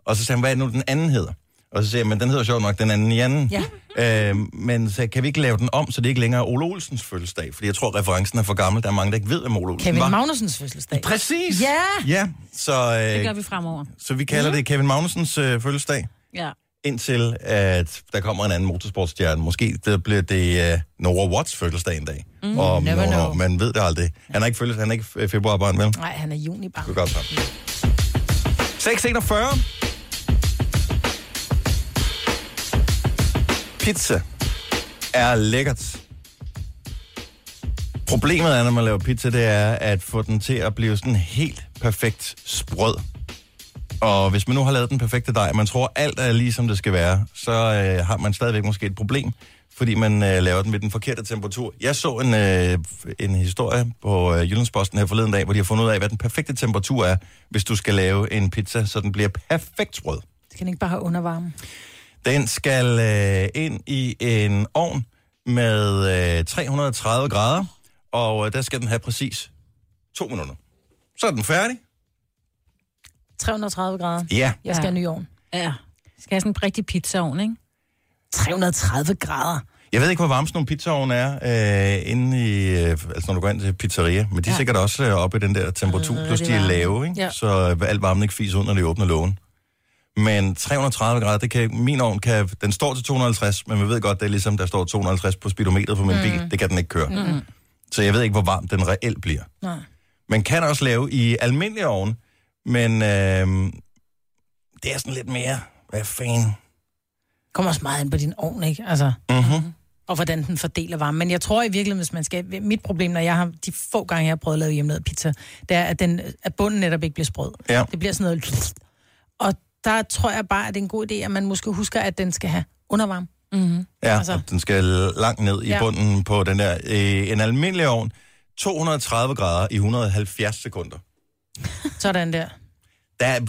Og så sagde han, hvad er det nu, den anden hedder? Og så siger jeg, men den hedder sjovt nok den anden i anden. Ja. Øh, men så kan vi ikke lave den om, så det ikke længere er Ole Olsens fødselsdag? Fordi jeg tror, referencen er for gammel. Der er mange, der ikke ved, hvem Ole Olsen Kevin var. Magnusens fødselsdag. Præcis! Ja! Ja, så, øh, Det gør vi fremover. så vi kalder det Kevin Magnusens øh, fødselsdag, Ja. Indtil at der kommer en anden motorsportstjerne. Måske der bliver det øh, Nora Watts fødselsdag en dag. Mm, og never know. man ved det aldrig. Han er ikke fødselsdag, han er ikke øh, februarbarn, vel? Nej, han er juni bare. Det godt sammen. 641. Pizza er lækkert. Problemet er, når man laver pizza, det er at få den til at blive sådan helt perfekt sprød. Og hvis man nu har lavet den perfekte dej, man tror, alt er lige som det skal være, så øh, har man stadigvæk måske et problem, fordi man øh, laver den med den forkerte temperatur. Jeg så en, øh, en historie på øh, Jyllandsposten her forleden dag, hvor de har fundet ud af, hvad den perfekte temperatur er, hvis du skal lave en pizza, så den bliver perfekt sprød. Det kan ikke bare have undervarme. Den skal øh, ind i en ovn med øh, 330 grader, og øh, der skal den have præcis to minutter. Så er den færdig. 330 grader. Ja. Jeg skal have en ny ovn. Ja. Skal have sådan en rigtig pizzaovn, ikke? 330 grader. Jeg ved ikke, hvor varme sådan nogle pizzaovne er øh, inde i, øh, altså når du går ind til pizzeria, men de er Ja. sikkert også øh, oppe i den der temperatur, Øh, plus de er lave, ikke? Ja. så øh, alt varmen ikke fiser ud, når de åbner lågen. Men 330 grader, det kan, min ovn kan, den står til 250, men man ved godt, det er ligesom, der står 250 på speedometeret på min mm. bil. Det kan den ikke køre. Mm. Så jeg ved ikke, hvor varm den reelt bliver. Nej. Man kan også lave i almindelig ovn, men øh, det er sådan lidt mere, hvad fanden? kommer også meget ind på din ovn, ikke? Altså, Mm-hmm. og hvordan den fordeler varme. Men jeg tror i virkeligheden, hvis man skal... Mit problem, når jeg har de få gange, jeg har prøvet at lave hjemmelavet pizza, det er, at, den, at bunden netop ikke bliver sprød. Ja. Det bliver sådan noget... Og der tror jeg bare, at det er en god idé, at man måske husker, at den skal have undervarme. Mm-hmm. Ja, Altså. den skal langt ned i ja. bunden på den der. Øh, en almindelig ovn, 230 grader i 170 sekunder. Sådan der. Der er,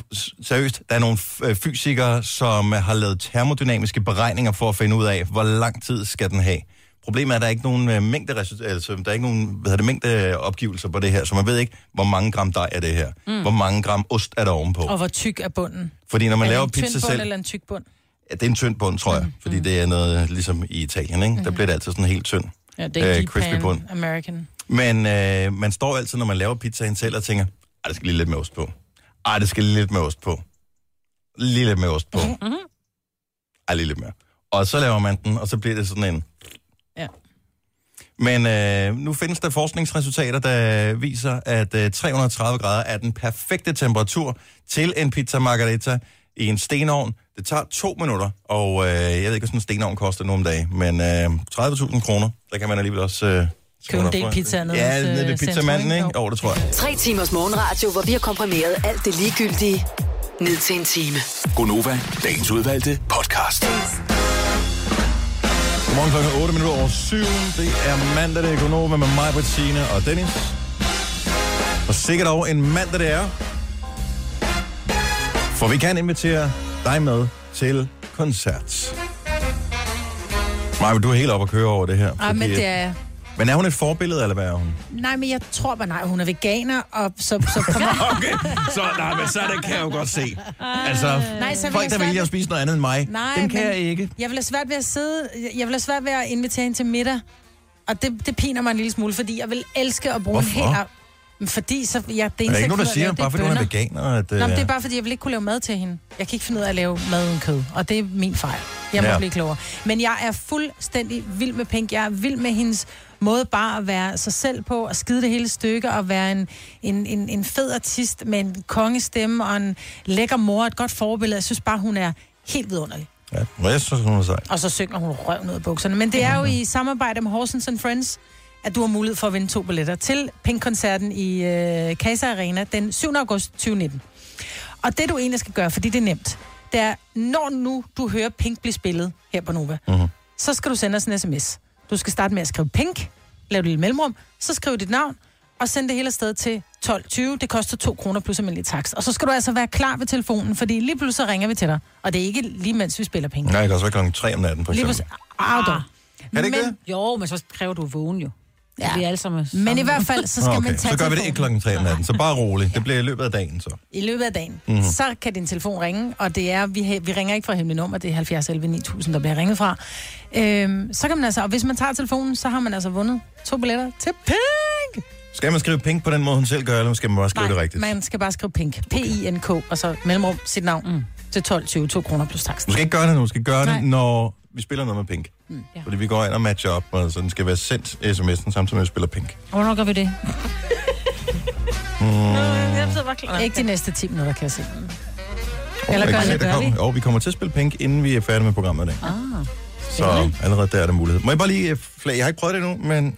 seriøst, der er nogle øh, fysikere, som har lavet termodynamiske beregninger for at finde ud af, hvor lang tid skal den have. Problemet er, at der er ikke nogen øh, mængde, altså, der er ikke nogen hvad det, mængde opgivelser på det her, så man ved ikke, hvor mange gram dej er det her. Mm. Hvor mange gram ost er der ovenpå. Og hvor tyk er bunden? Fordi når man er laver en pizza selv... eller en tyk bund? Ja, det er en tynd bund, tror jeg, fordi det er noget ligesom i Italien, ikke? Der bliver det altid sådan helt tynd. Ja, det er Øh, øh, crispy bund. American. Men øh, man står altid, når man laver pizzaen selv, og tænker, ej, der skal lige lidt med ost på. Ej, det skal lige lidt med ost på. Lige lidt med ost på. Mm-hmm. Ej, lige lidt mere. Og så laver man den, og så bliver det sådan en... Ja. Men øh, nu findes der forskningsresultater, der viser, at øh, 330 grader er den perfekte temperatur til en pizza margarita i en stenovn. Det tager to minutter, og øh, jeg ved ikke, hvad sådan en stenovn koster nogle dage, men øh, 30.000 kroner, der kan man alligevel også... Øh, Købe en del pizza nede Ja, nede ved øh, pizzamanden, Centrum, ikke? Jo, det tror jeg. Tre timers morgenradio, hvor vi har komprimeret alt det ligegyldige ned til en time. Gonova, dagens udvalgte podcast. Godmorgen klokken 8 minutter over 7. Det er mandag, det er Gunova med mig, Bettina og Dennis. Og sikkert over en mandag det er. For vi kan invitere dig med til koncert. Maja, du er helt op at køre over det her. Ah, men det er jeg. Men er hun et forbillede, eller hvad er hun? Nej, men jeg tror bare, nej, hun er veganer, og så, så på Okay, så, nej, men så det kan jeg jo godt se. Altså, Nej, så folk, der vælger ved- at spise noget andet end mig, Nej, dem kan jeg ikke. Jeg vil have svært ved at sidde... Jeg vil have svært ved at invitere hende til middag. Og det, det piner mig en lille smule, fordi jeg vil elske at bruge Hvorfor? en hel... Fordi så... Ja, det er eneste, ikke nogen, der siger, lave, bare fordi hun er veganer, at... Nå, men det er øh, bare fordi, jeg vil ikke kunne lave mad til hende. Jeg kan ikke finde ud af at lave mad uden kød, og det er min fejl. Jeg må ja. blive klogere. Men jeg er fuldstændig vild med Pink. Jeg er vild med hendes måde bare at være sig selv på, at skide det hele stykke, og være en, en, en, en fed artist med en kongestemme og en lækker mor, et godt forbillede. Jeg synes bare, hun er helt vidunderlig. Ja, men jeg synes, hun er sej. Og så synger hun røv ned af bukserne. Men det er jo i samarbejde med Horsens and Friends, at du har mulighed for at vinde to billetter til Pink-koncerten i øh, Casa Arena den 7. august 2019. Og det du egentlig skal gøre, fordi det er nemt, det er, når nu du hører Pink blive spillet her på Nova, Mhm. så skal du sende os en sms. Du skal starte med at skrive Pink, lave et lille mellemrum, så skriv dit navn, og send det hele afsted til 12.20. Det koster 2 kroner plus almindelig takst. Og så skal du altså være klar ved telefonen, fordi lige pludselig ringer vi til dig. Og det er ikke lige mens vi spiller Pink. Nej, det kan også være klokken 3 om natten, for Lige eksempel. pludselig. Ah, dog. Er det ikke men, det? Jo, men så kræver du vågen jo. Ja. Vi er alle sammen Men i hvert fald, så skal okay. man tage Så gør vi det ikke klokken 3 om natten, så bare roligt. Det bliver i løbet af dagen, så. I løbet af dagen, Mhm. mm-hmm. så kan din telefon ringe, og det er, vi, vi ringer ikke fra hemmelig nummer, det er 70 11 9000, der bliver ringet fra. Øhm, så kan man altså, og hvis man tager telefonen, så har man altså vundet to billetter til Pink! Skal man skrive pink på den måde, hun selv gør, eller skal man bare skrive det rigtigt? man skal bare skrive Pink. P-I-N-K, og så mellemrum sit navn mm. til 12,20, 2 kroner plus takst. Du skal ikke gøre det nu, du skal gøre Nej. det, når vi spiller noget med pink. Mm. Ja. Fordi vi går ind og matcher op, og så den skal være sendt sms'en samtidig med, at vi spiller pink. Og hvornår gør vi det? Mm. Klar. Ikke de næste 10 minutter, kan jeg se. Oh, Eller gør det, gør vi? Jo, vi kommer til at spille pink, inden vi er færdige med programmet i dag. Ah. Så allerede der er der mulighed. Må jeg bare lige, øh, flag, jeg har ikke prøvet det endnu, men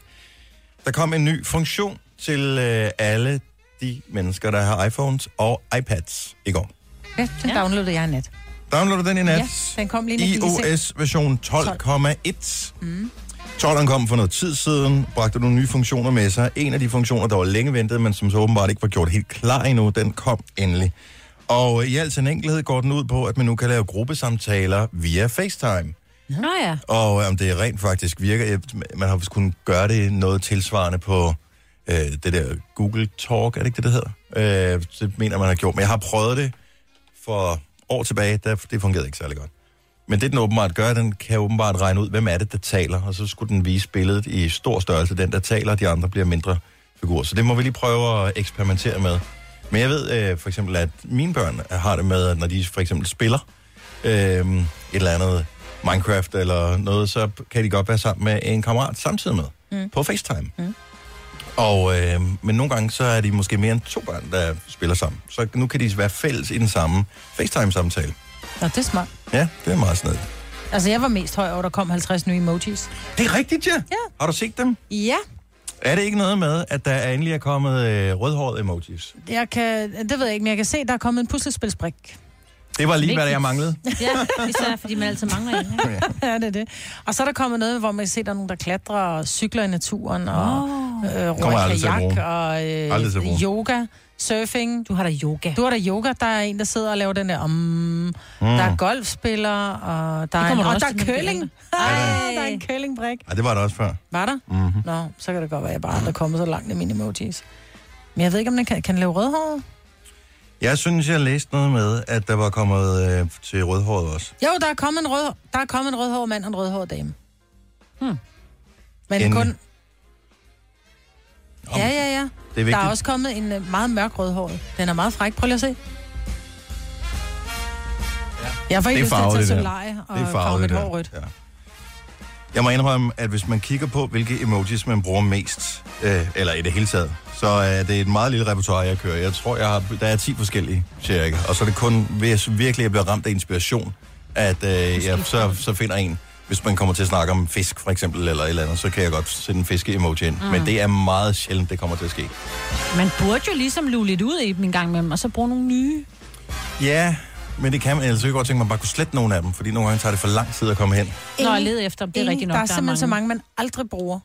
der kom en ny funktion til øh, alle de mennesker, der har iPhones og iPads i går. Ja, den ja. downloadede jeg i nat. Downloader den i nat. Ja, den kom lige i iOS version 12,1. Mm. 12'eren kom for noget tid siden, bragte nogle nye funktioner med sig. En af de funktioner, der var længe ventet, men som så åbenbart ikke var gjort helt klar endnu, den kom endelig. Og i al sin enkelhed går den ud på, at man nu kan lave gruppesamtaler via FaceTime. Nå ja. Og om det rent faktisk virker, man har kunnet gøre det noget tilsvarende på øh, det der Google Talk, er det ikke det, det hedder? Øh, det mener man har gjort, men jeg har prøvet det for år tilbage, der, det fungerede ikke særlig godt. Men det, den åbenbart gør, den kan åbenbart regne ud, hvem er det, der taler, og så skulle den vise billedet i stor størrelse. Den, der taler, og de andre bliver mindre figurer. Så det må vi lige prøve at eksperimentere med. Men jeg ved øh, for eksempel, at mine børn har det med, at når de for eksempel spiller øh, et eller andet Minecraft eller noget, så kan de godt være sammen med en kammerat samtidig med mm. på FaceTime. Mm. Og, øh, men nogle gange, så er de måske mere end to børn, der spiller sammen. Så nu kan de være fælles i den samme FaceTime-samtale. Nå, det er smart. Ja, det er meget snedigt. Altså, jeg var mest høj over, der kom 50 nye emojis. Det er rigtigt, ja. Ja. Har du set dem? Ja, Er det ikke noget med, at der endelig er kommet øh, rødhårede emojis? jeg kan, det ved jeg ikke, men jeg kan se, der er kommet en puslespilsbrik. Det var lige, hvad Vigtigt. jeg manglede. Ja, især fordi man altid mangler en. Ikke? ja, det er det. Og så er der kommet noget, hvor man kan se, at der er nogen, der klatrer og cykler i naturen, og Oh. øh, at kajak, og øh, yoga, surfing. Du har da yoga. Du har der yoga, der er en, der sidder og laver den der, um, mm. der er golfspillere, og der er, en, og der er curling. Ej, der er en curlingbrik. Ja, det var det også før. Var der? Mm-hmm. Nå, så kan det godt være, at jeg bare aldrig er kommet så langt i mine emojis. Men jeg ved ikke, om den kan, kan lave rødhåret? Jeg synes, jeg læste noget med, at der var kommet øh, til rødhåret også. Jo, der er kommet en, rød, der er kommet en rødhåret mand og en rødhåret dame. Hmm. Men Endelig. kun... Ja, ja, ja. Det er Der er også kommet en øh, meget mørk rødhåret. Den er meget fræk. Prøv lige at se. Jeg får ikke Det er lyst til at farvet, tage solarie og er farve mit der. hår rødt. Ja. Jeg må indrømme, at hvis man kigger på, hvilke emojis man bruger mest, øh, eller i det hele taget, så er det et meget lille repertoire, jeg kører. Jeg tror, jeg har, der er 10 forskellige, cirka. Og så er det kun, hvis virkelig jeg bliver ramt af inspiration, at øh, jeg så, så finder en. Hvis man kommer til at snakke om fisk, for eksempel, eller et eller andet, så kan jeg godt sætte en fiske-emoji ind. Mm. Men det er meget sjældent, det kommer til at ske. Man burde jo ligesom luge lidt ud i dem en gang med dem, og så bruge nogle nye. Ja, men det kan man. Ellers så kan jeg godt tænke at man bare kunne slette nogle af dem, fordi nogle gange tager det for lang tid at komme hen. Når jeg leder efter dem, det er Ingen- rigtigt nok. Der er simpelthen så mange, man aldrig bruger.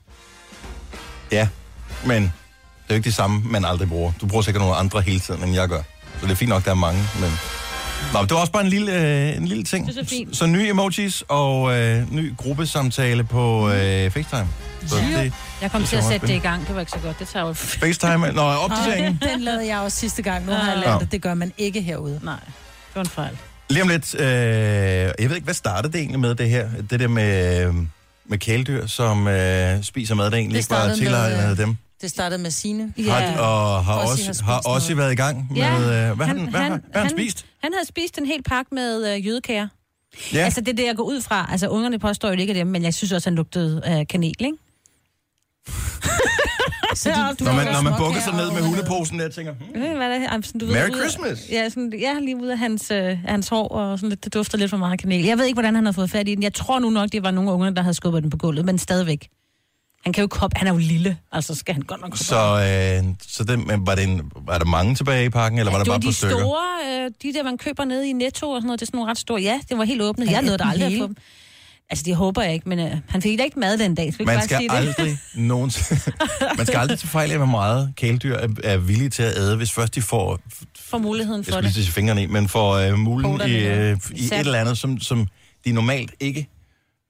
Ja, men det er jo ikke det samme, man aldrig bruger. Du bruger sikkert nogle andre hele tiden, end jeg gør. Så det er fint nok, der er mange, men... Nå, men det var også bare en lille, øh, en lille ting. Det er så fint. Så nye emojis og øh, ny gruppesamtale på øh, FaceTime. Så det, Jeg kom Det til at sætte det i gang. Det var ikke så godt. Det tager jo... FaceTime, nå, opdateringen. Den lavede jeg også sidste gang. Nu har jeg Ja. lært det. Det gør man ikke herude. Nej, var en fejl. Lige om lidt, øh, jeg ved ikke, hvad startede det egentlig med det her? Det der med, øh, med kæledyr, som øh, spiser mad, der egentlig Det ikke var med, tilegnet øh, dem. Det startede med Signe. Har, og har Ossi også, har har også noget. været i gang med... Ja, øh, hvad, han, han- han, hvad, han- han, hvad har han han- spist? Han havde spist en hel pakke med øh, jødekager. Ja. Altså, det er det, jeg går ud fra. Altså, ungerne påstår jo ikke af dem, men jeg synes også, han lugtede af kanel, ikke? Så du, du Når man, når man bukker sig ned med hundeposen, der tænker, hmm, hvad det er? Ej, sådan, du ved, Merry ud af- Christmas. Ja, sådan, ja, lige ud af hans, øh, hans hår, og sådan lidt, det dufter lidt for meget kanel. Jeg ved ikke, hvordan han har fået fat i den. Jeg tror nu nok, det var nogle unger, der havde skubbet den på gulvet, men stadigvæk. Han kan jo ikke hoppe, han er jo lille, altså skal han godt nok så, øh, så den, men var, det en, var der mange tilbage i pakken, eller var der det bare de stykker? store, øh, de der, man køber nede i Netto og sådan noget, det er sådan nogle ret store. Ja, det var helt åbnet. Jeg nåede den aldrig at få dem. Altså, det håber jeg ikke, men øh, han fik da ikke mad den dag. Skal Man skal sige det? aldrig nogensinde... man skal aldrig til fejl af, hvor meget kæledyr er, er villige til at æde, hvis først de får, For muligheden jeg for det. sige fingrene i, men får øh, Poterne i, øh, i et eller andet, som, som de normalt ikke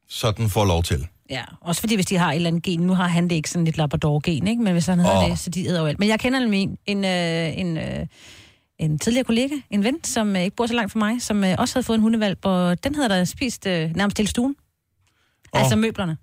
sådan får lov til. Ja, også fordi hvis de har et eller andet gen, nu har han det ikke sådan lidt labrador-gen, ikke? men hvis han havde oh. det, så de æder jo alt. Men jeg kender nemlig en, en, øh, en, øh, en tidligere kollega, en ven, som øh, ikke bor så langt fra mig, som øh, også havde fået en hundevalp, og den havde der spist øh, nærmest hele stuen. Åh. Altså møblerne.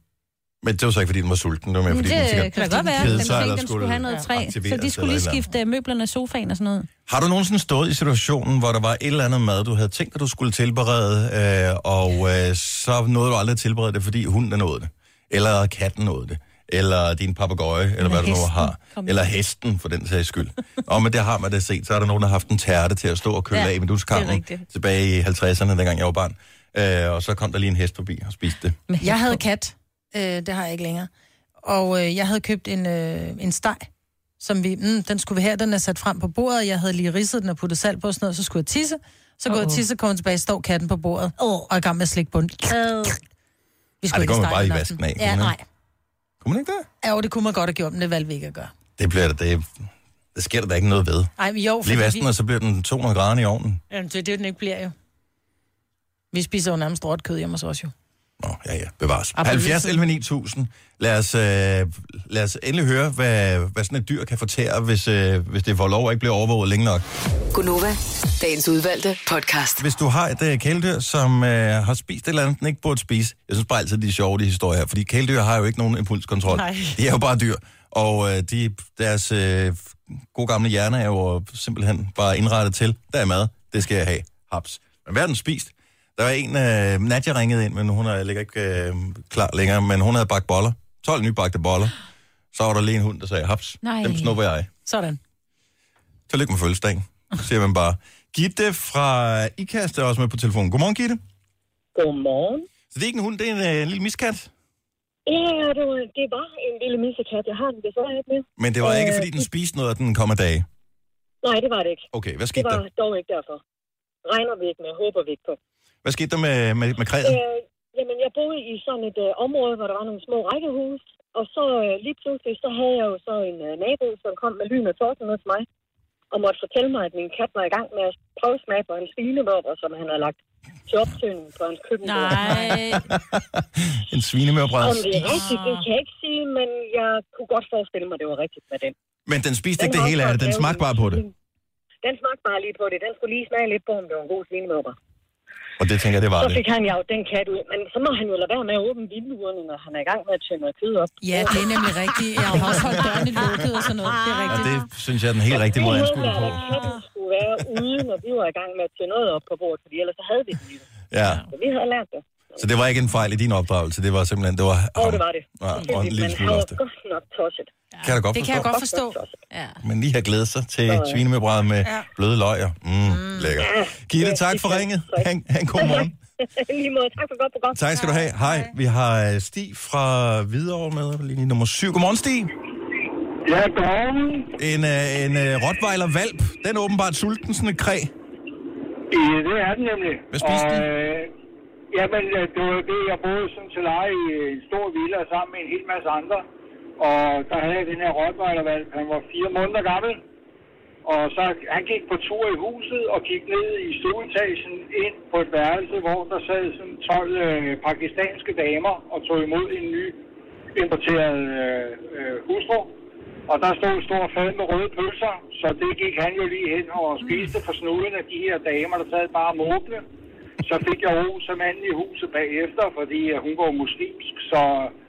Men det var så ikke, fordi den var sulten. Det var mere, fordi den det sikkert kan da godt være. Den, sig, eller den skulle have noget træ, så de skulle lige skifte øh, møblerne, sofaen og sådan noget. Har du nogensinde stået i situationen, hvor der var et eller andet mad, du havde tænkt, at du skulle tilberede, øh, og øh, så nåede du aldrig at tilberede det, fordi hunden nåede det? Eller katten nåede det? Eller din papegøje, eller, eller hvad du nu hesten har. Eller hesten, for den sags skyld. og men det har man da set. Så er der nogen, der har haft en tærte til at stå og køle Ja, af i minuskampen tilbage i 50'erne, dengang jeg var barn. Øh, og så kom der lige en hest forbi og spiste det. Med Jeg havde kat. Øh, det har jeg ikke længere. Og øh, jeg havde købt en, øh, en steg, som vi, mm, den skulle vi have, den er sat frem på bordet. Jeg havde lige ridset den og puttet salt på og sådan noget, så skulle jeg tisse. Så går jeg tisse, kommer tilbage, står katten på bordet, Åh. og er i gang med at slikke bunden. Vi Øh, skulle Ej, det ikke går man bare i vasken af, Ja, nej. Kunne man ikke det? Ja, jo, det kunne man godt have gjort, men det valgte vi ikke at gøre. Det bliver det, det, det sker der da ikke noget ved. Ej, men jo, Lige vasken, vi, og så bliver den 200 grader i ovnen. jamen, det er det, den ikke bliver jo. Vi spiser jo nærmest råt kød hjemme hos os jo. Nå, ja, ja, bevares. Apple 70 Listen. 11 9000. Lad os, øh, lad os endelig høre, hvad, hvad sådan et dyr kan fortære, hvis, øh, hvis det får lov at ikke blive overvåget længe nok. Gunova, dagens udvalgte podcast. Hvis du har et øh, kæledyr, som øh, har spist et eller andet, den ikke burde spise, jeg synes bare altid, de er sjove, de historier her, fordi kæledyr har jo ikke nogen impulskontrol. Nej. De er jo bare dyr, og øh, de, deres øh, gode gamle hjerne er jo simpelthen bare indrettet til, der er mad, det skal jeg have, haps. Men hvad har den spist? Der var en, øh, Nadja ringede ind, men hun er ligger ikke øh, klar længere, men hun havde bagt boller. 12 nybagte boller. Så var der lige en hund, der sagde, haps, Nej. dem snupper jeg. Sådan. Tillykke med fødselsdagen, siger man bare. Gitte fra IKAST er også med på telefonen. Godmorgen, Gitte. Godmorgen. Så det er ikke en hund, det er en, øh, en lille miskat. Ja, det var, det var en lille missekat. Jeg har den desværre ikke mere. Men det var ikke, Øh, fordi den spiste noget, og den kom af dage. Nej, det var det ikke. Okay, hvad Det skete var der? dog ikke derfor. Regner vi ikke med, håber vi ikke på. Hvad skete der med, med, med kræden? Øh, jamen, jeg boede i sådan et øh, område, hvor der var nogle små rækkehus. Og så øh, lige pludselig, så havde jeg jo så en øh, nabo, som kom med lyn og torden ned til mig. Og måtte fortælle mig, at min kat var i gang med at prøve smage på en svinevåber, som han havde lagt til optøning på hans køkken. Nej. en svinemørbræd. Om det er rigtigt, det kan jeg ikke sige, men jeg kunne godt forestille mig, at det var rigtigt med den. Men den spiste Den ikke det hele af det, den smagte bare på det. Den smagte bare lige på det. Den skulle lige smage lidt på, om det var en god svinemøber. Og det tænker jeg, det var Så det. fik han jo den kat ud. Men så må han jo lade være med at åbne vinduerne, når han er i gang med at tænde noget kød op. Ja, det er nemlig rigtigt. Jeg har også holdt dørene lukket og sådan noget. Det er Og rigtigt. det synes jeg er den helt rigtige måde at anskue det på. katten skulle være ude, når vi var i gang med at tænde noget op på bordet, fordi ellers så havde vi jo. Ja, Så vi havde lært det. Så det var ikke en fejl i din opdragelse, det var simpelthen, det var Og ham. det var det. Ja, og en lille Men smule han også det. godt nok tosset. Kan jeg da godt Det kan jeg forstå. godt forstå. Ja. Men lige har glædet sig til svinemørbræd med bløde løger. Mm, lækker. Gitte, Ja, tak for ringet. Han, han god morgen. Lige måde, tak for godt program. Tak skal du have. Hej, vi har øh, Stig fra Hvidovre med, linje nummer 7. Godmorgen, Stig. Ja, godmorgen. En, øh, en uh, rottweiler valp, den er åbenbart sulten, sådan et kræ. Ja, det er den nemlig. Hvad spiste og, den? Øh, jamen, øh, det var det, jeg boede sådan til leje i en stor villa sammen med en hel masse andre. Og der havde jeg den her rottweilervalg. Han var fire måneder gammel. Og så han gik på tur i huset og gik ned i stueetagen ind på et værelse, hvor der sad sådan 12 øh, pakistanske damer og tog imod en ny importeret øh, øh, hustru. Og der stod en stor fad med røde pølser, så det gik han jo lige hen og spiste for snuden af de her damer, der sad bare og måble. Så fik jeg ro som manden i huset bagefter, fordi øh, hun går muslimsk, så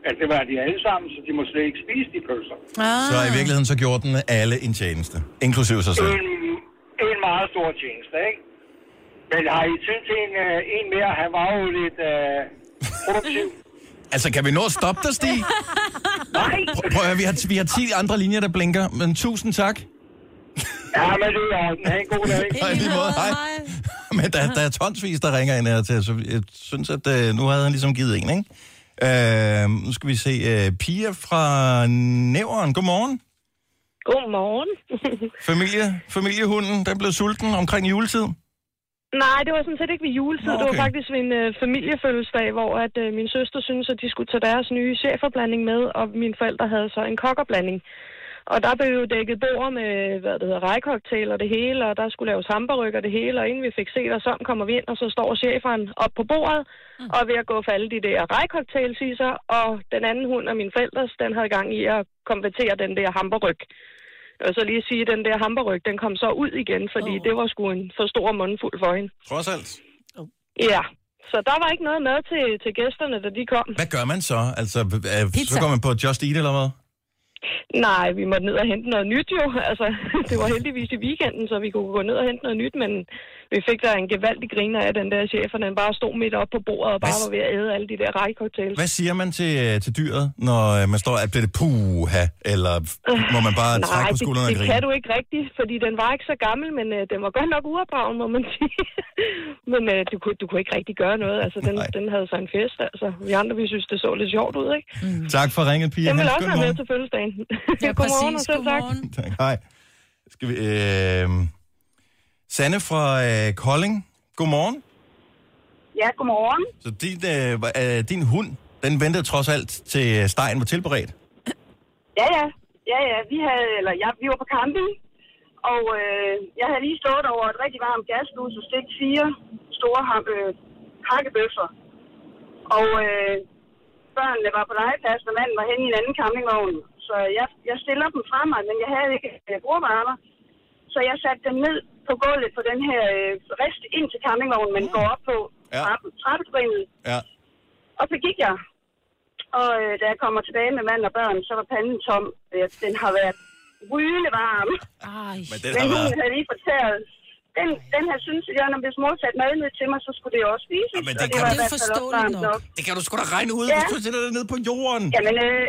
at det var de alle sammen, så de må slet ikke spise de pølser. Ah. Så i virkeligheden så gjorde den alle en tjeneste, inklusive sig selv. En, en meget stor tjeneste, ikke? Men har I tid til en, øh, en mere? Han var jo lidt øh, produktiv. Altså, kan vi nå at stoppe dig, Stig? Nej. Prøv, prøv at høre, vi har, vi har 10 andre linjer, der blinker, men tusind tak. Ja, men det er orden. Ha' en god dag. I lige måde, hej. Men der, der er tonsvis, der ringer ind her til, så jeg synes, at øh, nu havde han ligesom givet en, ikke? Øh, nu skal vi se. Øh, Pia fra Nævren, godmorgen. Godmorgen. Familie, familiehunden, den blev sulten omkring juletid. Nej, det var sådan set ikke ved juletid. Okay. Det var faktisk ved en øh, familiefødselsdag, hvor at, øh, min søster syntes, at de skulle tage deres nye cheferblanding med, og mine forældre havde så en kokkerblanding. Og der blev jo dækket bord med, hvad det hedder, rejcocktail og det hele, og der skulle laves hamburg og det hele, og inden vi fik set os om, kommer vi ind, og så står cheferen op på bordet, og er ved at gå for alle de der rejcocktails i sig, og den anden hund af mine forældres, den havde gang i at konvertere den der hamburg. Og så lige sige, at den der hamburg, den kom så ud igen, fordi oh. det var sgu en for stor mundfuld for hende. Trods alt. Ja, så der var ikke noget mad til, til gæsterne, da de kom. Hvad gør man så? Altså, øh, så går man på Just Eat, eller hvad? Nej, vi måtte ned og hente noget nyt jo. Altså, det var heldigvis i weekenden, så vi kunne gå ned og hente noget nyt, men vi fik der en gevaldig griner af den der chef, og den bare stod midt op på bordet og bare var ved at æde alle de der rejcocktails. Hvad siger man til, øh, til dyret, når øh, man står, at bliver det puha, eller må man bare Nej, trække på det, skuldrene og det grine? kan du ikke rigtigt, fordi den var ikke så gammel, men øh, den var godt nok uopdragen, må man sige. men øh, du, kunne, du kunne ikke rigtig gøre noget. Altså, den, den havde sig en fest, altså. Vi andre, vi synes, det så lidt sjovt ud, ikke? Mm. Tak for ringet, Pia. Den vil også være med til fødselsdagen. Ja, godmorgen, og præcis. selv tak. Tak, hej. Skal vi, øh, Sanne fra øh, Kolding, godmorgen. Ja, godmorgen. Så din, øh, øh, din hund, den ventede trods alt til øh, stegen var tilberedt. Ja, ja. Ja, ja. Vi, havde, eller, ja, vi var på camping, og øh, jeg havde lige stået over et rigtig varmt gaslus og stegt fire store øh, hakkebøffer. Og øh, børnene var på legeplads, og manden var henne i en anden campingvogn. Så jeg, jeg stiller dem fra mig, men jeg havde ikke øh, bordvarmer. Så jeg satte dem ned på gulvet på den her øh, rest ind til campingvognen, men går op på Ja. trappen, trappetrinet. Ja. Og så gik jeg. Og øh, da jeg kommer tilbage med mand og børn, så var panden tom. Øh, den har været rygende varm. Ej. Men den Men har hun været... havde lige fortæret. Den, den her synes jeg, når hvis mor satte mad ned til mig, så skulle det jo også spises. men og det det kan var du- også varmt nok. Det kan du sgu da regne ud, Ja. hvis du sætter det ned på jorden. Jamen, øh,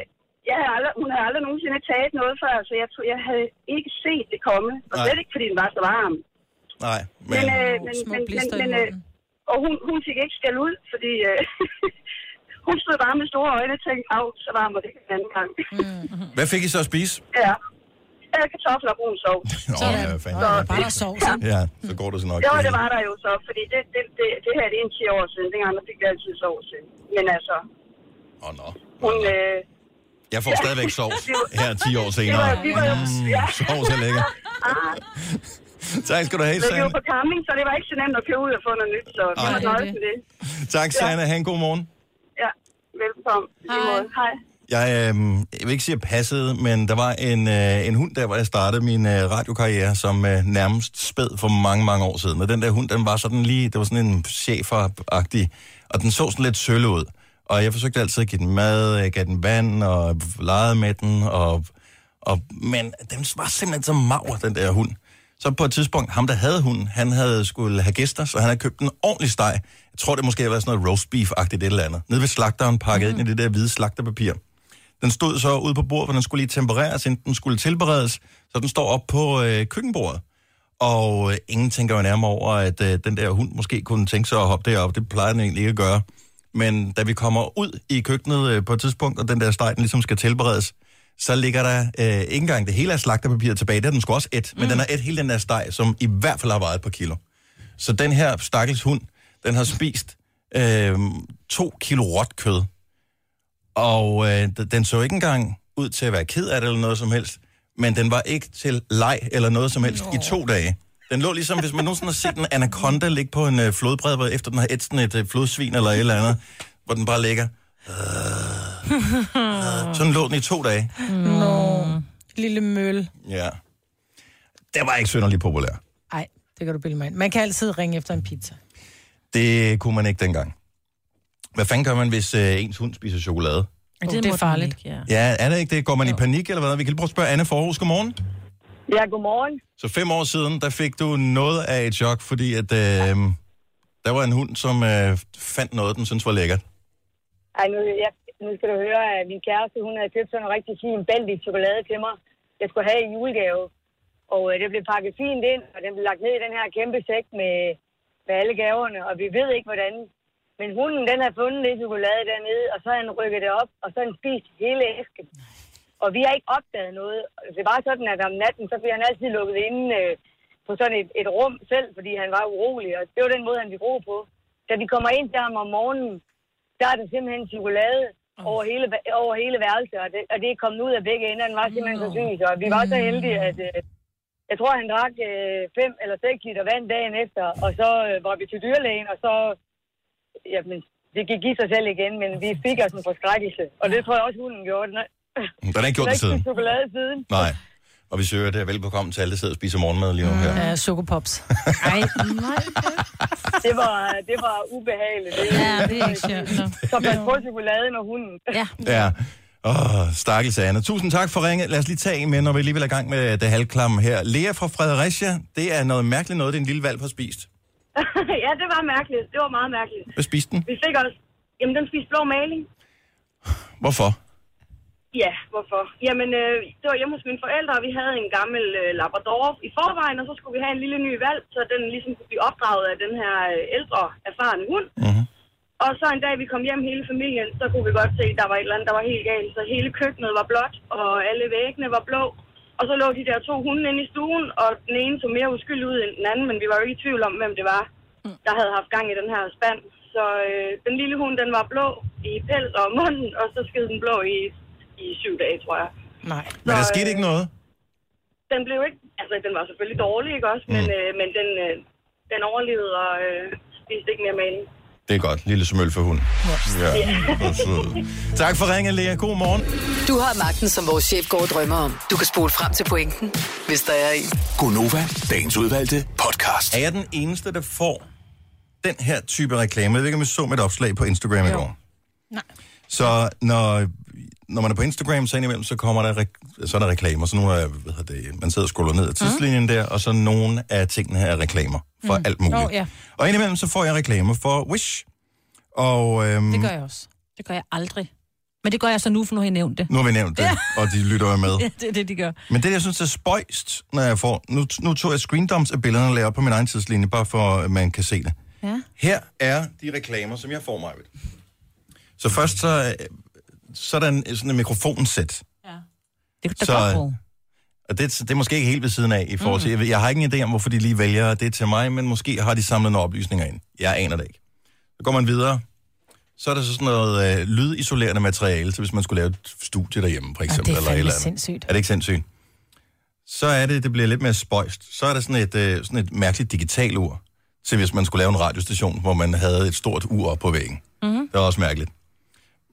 jeg havde aldrig, hun havde aldrig nogensinde taget noget før, så jeg, tror, jeg havde ikke set det komme. Og slet ikke, fordi den var så varm. Nej, Men, men... øh, men, men, men, øh, og hun, hun fik ikke skæld ud, fordi øh, hun stod bare med store øjne og tænkte, af, så varm var det en anden gang. Hvad fik I så at spise? Ja. Øh, kartofler og brun sovs. Nå, ja, fanden. Nå, bare der sovs, ikke? Ja, så går det så nok. Jo, det var der jo så, fordi det, det, det, det her det er en 10 år siden. Dengang der fik vi altid sovs til. Men altså, Åh, nå. hun... Øh, Jeg får stadigvæk sovs her 10 år det senere. var, vi var jo... Ja. Sovs er lækker. tak skal du have, Men vi var Sanne. på camping, så det var ikke så nemt at købe ud og få noget nyt, så vi må nøjes med det. Tak, Sanne. Ha' en god morgen. Ja, velkommen. Hej. Hej. Jeg, øh, jeg vil ikke sige, at jeg passede, men der var en, øh, en hund, der hvor jeg startede min øh, radiokarriere, som øh, nærmest spæd for mange, mange år siden. Og den der hund, den var sådan lige, det var sådan en chefer-agtig, og den så sådan lidt sølle ud. Og jeg forsøgte altid at give den mad, jeg gav den vand, og legede med den, og, og, men den var simpelthen så mager, den der hund. Så på et tidspunkt, ham der havde hunden, han havde skulle have gæster, så han havde købt en ordentlig steg. Jeg tror, det måske har været sådan noget roast beef-agtigt et eller andet. Nede ved slagteren, pakket mm. ind i det der hvide slagterpapir. Den stod så ude på bordet, for den skulle lige tempereres, inden den skulle tilberedes, så den står op på øh, køkkenbordet. Og øh, ingen tænker jo nærmere over, at øh, den der hund måske kunne tænke sig at hoppe derop. Det plejer den egentlig ikke at gøre. Men da vi kommer ud i køkkenet øh, på et tidspunkt, og den der steg, den ligesom skal tilberedes, så ligger der øh, ikke engang det hele af slagterpapiret tilbage. Det er den sgu også et, men Mm. den er et hele den der steg, som i hvert fald har vejet et par kilo. Så den her stakkels hund, den har spist øh, to kilo råt kød. Og øh, den så ikke engang ud til at være ked af det eller noget som helst, men den var ikke til leg eller noget som helst i to dage. Den lå ligesom, hvis man nogensinde har set en anaconda ligge på en øh, flodbred, hvor efter den har ætset et øh, flodsvin eller et eller andet, hvor den bare ligger. Sådan lå den i to dage. Nå, lille møl. Ja. Det var ikke synderligt populær. Nej, det kan du bilde mig ind. Man kan altid ringe efter en pizza. Det kunne man ikke dengang. Hvad fanden gør man, hvis øh, ens hund spiser chokolade? Oh, det er farligt. ja. Ja, er det ikke det? Går man i panik eller hvad? Vi kan lige prøve at spørge Anne Forhus. Godmorgen. Ja, godmorgen. Så fem år siden, der fik du noget af et chok, fordi at, øh, der var en hund, som øh, fandt noget, den synes var lækkert. Ej, nu, jeg, nu skal du høre, at min kæreste, hun havde købt sådan en rigtig fin bæltig chokolade til mig. Jeg skulle have i julegave. Og øh, det blev pakket fint ind, og den blev lagt ned i den her kæmpe sæk med, med alle gaverne, og vi ved ikke, hvordan. Men hunden, den har fundet det chokolade dernede, og så har han rykket det op, og så har han spist hele æsken. Og vi har ikke opdaget noget. Det var sådan, at om natten, så blev han altid lukket inde øh, på sådan et, et rum selv, fordi han var urolig, og det var den måde, han ville ro på. Da vi kommer ind til ham om morgenen, der er der simpelthen chokolade over hele, over hele værelset, og det, og det er kommet ud af begge ender. Den var simpelthen så syg, og vi var så heldige, at øh, jeg tror, han drak øh, fem eller seks liter vand dagen efter, og så øh, var vi til dyrlægen, og så, jamen, det gik i sig selv igen, men vi fik os en forskrækkelse, og det tror jeg også, hunden gjorde. Den, har ikke gjort det siden. chokolade siden. Nej. Og vi søger det er velbekomme til alle, der sidder og spiser morgenmad lige nu her. Ja, chokopops. Ej, nej. Det var, det var ubehageligt. Det, Ja, det er ikke sjovt. så. Så pas på chokoladen og hunden. Ja. Ja. Åh, stakkels Anna. Tusind tak for ringet. Lad os lige tage en med, når vi alligevel er i gang med det halvklamme her. Lea fra Fredericia, det er noget mærkeligt noget, det en lille valg har spist. ja, det var mærkeligt. Det var meget mærkeligt. Hvad spiste den? Vi fik også... Jamen, den spiste blå maling. Hvorfor? Ja, hvorfor? Jamen, øh, det var hjemme hos mine forældre, og vi havde en gammel øh, Labrador i forvejen, og så skulle vi have en lille ny valg, så den ligesom kunne blive opdraget af den her øh, ældre, erfarne hund. Mm-hmm. Og så en dag, vi kom hjem hele familien, så kunne vi godt se, at der var et eller andet, der var helt galt. Så hele køkkenet var blåt, og alle væggene var blå. Og så lå de der to hunde inde i stuen, og den ene så mere uskyldig ud end den anden, men vi var jo ikke i tvivl om, hvem det var, der havde haft gang i den her spand. Så øh, den lille hund, den var blå i pels og munden, og så skede den blå i, i syv dage, tror jeg. Nej. Men der skete ikke noget? Den blev ikke... Altså, den var selvfølgelig dårlig, ikke også? Men, øh, men den, øh, den overlevede og øh, spiste ikke mere maling. Det er godt. Lille smøl for hund. Ja. sød. Tak for ringen, Lea. God morgen. Du har magten, som vores chef går og drømmer om. Du kan spole frem til pointen, hvis der er en. Gonova, dagens udvalgte podcast. Er jeg den eneste, der får den her type reklame? Jeg ved ikke, om I så mit opslag på Instagram i går. Nej. Så når, når man er på Instagram, så indimellem, så kommer der, så er der reklamer. Så nu er, hvad hedder det, man sidder og scroller ned ad tidslinjen mm. der, og så nogle af tingene her er reklamer for mm. alt muligt. Oh, ja. Og indimellem, så får jeg reklamer for Wish. Og øhm, Det gør jeg også. Det gør jeg aldrig. Men det gør jeg så nu, for nu har jeg nævnt det. nu har vi nævnt det, Ja. og de lytter jo med. Ja, det er det, de gør. Men det, jeg synes er spøjst, når jeg får... Nu, nu tog jeg screendumps af billederne og lavede op på min egen tidslinje, bare for, at man kan se det. Ja. Her er de reklamer, som jeg får mig. Så først så, øh, så er der en, sådan en mikrofonsæt. Det, der Så- går på. Og det, det er måske ikke helt ved siden af i forhold til... Jeg, ved- jeg har ikke en idé om, hvorfor de lige vælger det til mig, men måske har de samlet nogle oplysninger ind. Jeg aner det ikke. Så går man videre. Så er der så sådan noget øh, lydisolerende materiale, så hvis man skulle lave et studie derhjemme, for eksempel. det er eller eller andet. sindssygt. Er det ikke sindssygt? Så er det, det bliver lidt mere spøjst. Så er der sådan et, øh, sådan et mærkeligt digital ur, til hvis man skulle lave en radiostation, hvor man havde et stort ur op på væggen. Mm-hmm. Det er også mærkeligt.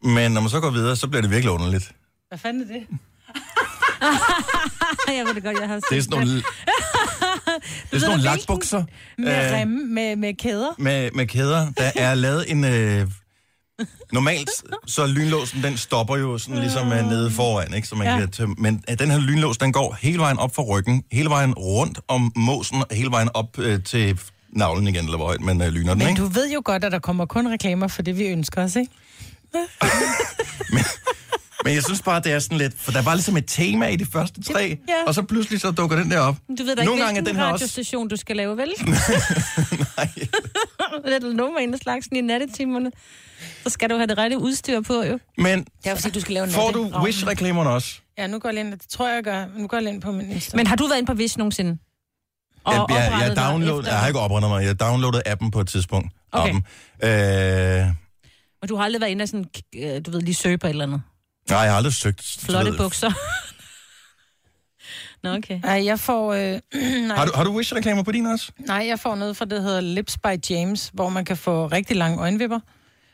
Men når man så går videre, så bliver det virkelig underligt. Hvad fanden er det? jeg ved det godt, jeg har set Det er sådan nogle, det er sådan nogle lakbukser. Med øh, remme, med, med kæder. med, med kæder. Der er lavet en... Øh, normalt, så lynlåsen, den stopper jo sådan ligesom øh, nede foran, ikke? Så man Ja. kan tømme, men øh, den her lynlås, den går hele vejen op for ryggen, hele vejen rundt om måsen, og hele vejen op øh, til navlen igen, eller hvor højt man øh, lyner den, Men ikke? du ved jo godt, at der kommer kun reklamer for det, vi ønsker os, ikke? Men jeg synes bare, det er sådan lidt... For der var ligesom et tema i de første tre, Ja. og så pludselig så dukker den der op. Du ved da Nogle ikke, gange er hvilken den også... radiostation, du skal lave, vel? Nej. det er nummer en af slagsen i nattetimerne. Så skal du have det rette udstyr på, jo. Men Det er fordi, du skal lave en får du. Wish-reklamerne også? Ja, nu går jeg ind, det tror jeg, jeg gør. Nu går jeg ind på min Insta. Men har du været inde på Wish nogensinde? Og Jeg, jeg, jeg, download, jeg har ikke oprettet mig. Jeg downloadede appen på et tidspunkt. Okay. Appen. Øh, Og du har aldrig været inde og sådan, øh, du ved, lige søge på et eller andet. nej, jeg har aldrig søgt. Flotte ved. bukser. Nå, okay. Nej, jeg får... Øh, nej, Har du, har du Wish-reklamer på din også? nej, jeg får noget fra, det hedder Lips by James, hvor man kan få rigtig lange øjenvipper.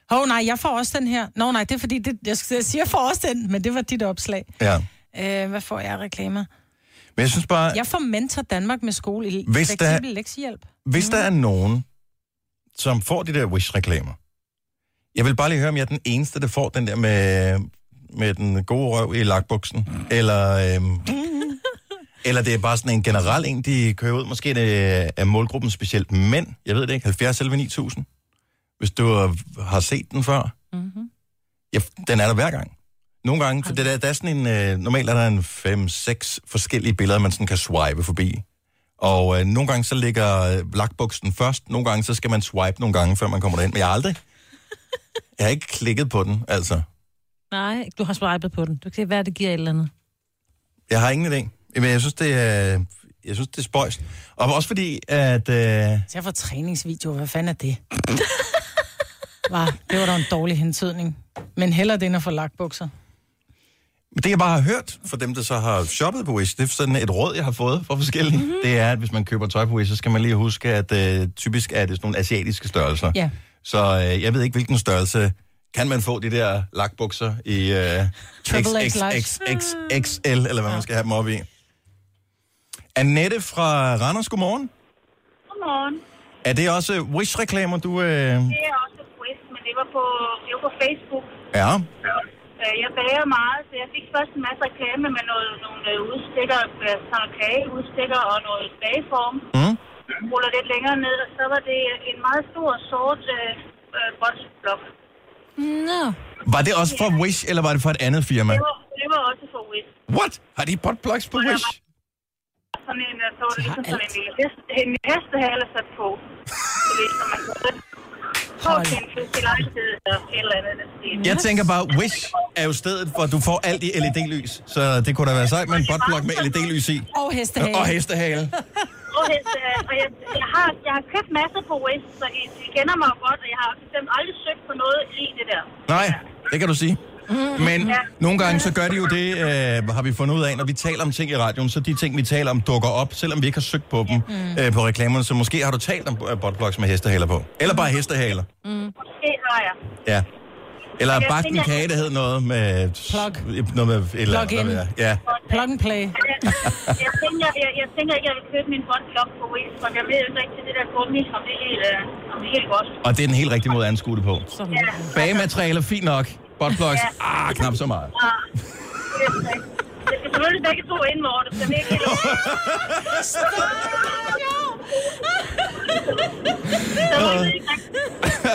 Hov, nej, jeg får også den her. Nå, nej, det er fordi, det, jeg, skal- jeg siger, jeg får også den, men det var dit opslag. Ja. Øh, hvad får jeg af reklamer? Men jeg synes bare, Jeg får Mentor Danmark med skole i Hvis der- fleksibel lektiehjælp. hvis der er nogen, som får de der Wish-reklamer, jeg vil bare lige høre, om jeg er den eneste, der får den der med, med den gode røv i lakbuksen, eller... Øhm, eller det er bare sådan en generel en, de kører ud. Måske det er målgruppen specielt mænd. Jeg ved det ikke. 70 11 9000. Hvis du har- har set den før. Mm-hmm. Ja, den er der hver gang. Nogle gange, for det der, der er sådan en, øh, normalt er der en 5-6 forskellige billeder, man sådan kan swipe forbi. Og øh, nogle gange så ligger øh, lakbuksen først, nogle gange så skal man swipe nogle gange, før man kommer derind. Men jeg har aldrig, jeg har ikke klikket på den, altså. Nej, du har swipet på den. Du kan se, hvad det giver et eller andet. Jeg har ingen idé. Men jeg synes, det er, jeg synes, det er spøjst. Og også fordi, at... Øh, Så jeg får træningsvideo. Hvad fanden er det? Var, det var da en dårlig hentydning. Men heller det, end at få lagt bukser. Men det, jeg bare har hørt fra dem, der så har shoppet på Wish, det er sådan et råd, jeg har fået fra forskellige, mm-hmm. det er, at hvis man køber tøj på Wish, så skal man lige huske, at øh, typisk er det sådan nogle asiatiske størrelser. Ja. Så øh, jeg ved ikke, hvilken størrelse kan man få de der lakbukser i øh, Triple X XXXL, eller hvad man skal have dem op i. Annette fra Randers, godmorgen. Godmorgen. Er det også Wish-reklamer, du... Øh... Det er også Quest, men det var på, det var på Facebook. Ja. Øh, Jeg bager meget, så jeg fik først en masse reklame med noget, nogle øh, udstikker, øh, sådan noget kageudstikker og noget bageform. Mm. Ruller lidt længere ned, og så var det en meget stor sort øh, øh, botsblok. Nå. Var det også for Wish, eller var det for et andet firma? Det var, det var også for Wish. What? Har de botplugs på Wish? Sådan en, øh, så var det ligesom sådan en lille hest, en hestehale sat på. Så er, så man stil. Jeg tænker bare, Wish er jo stedet, hvor du får alt i LED-lys. Så det kunne da være sejt med en botplug med LED-lys i. Og hestehale. Og hestehale. Hestehale. og jeg, jeg, har, jeg har købt masser på Wish, så I, I kender mig godt, og jeg har bestemt aldrig søgt på noget i det der. Nej, det kan du sige. Men nogle gange så gør de jo det, øh, har vi fundet ud af, når vi taler om ting i radioen, så de ting, vi taler om, dukker op, selvom vi ikke har søgt på dem øh, på reklamerne. Så måske har du talt om øh, botplugs med hestehaler på. Eller bare hestehaler. Mm. Det har jeg. Ja. Eller Jeg bagt en kage, der hed noget med... Plug. Noget med et eller Plug in. Ja. Plug and play. Jeg, tænker, jeg, jeg tænker ikke, at jeg vil købe min botblok på Wish, for jeg ved ikke rigtig det der gummi, om det er helt, øh, om det er helt godt. Og det er den helt rigtige måde at anskue det på. Ja. Bagematerialer, fint nok. Botplugs, ah, knap så meget. Det rigtigt. Jeg skal selvfølgelig begge to ind, Morten, så det er ikke helt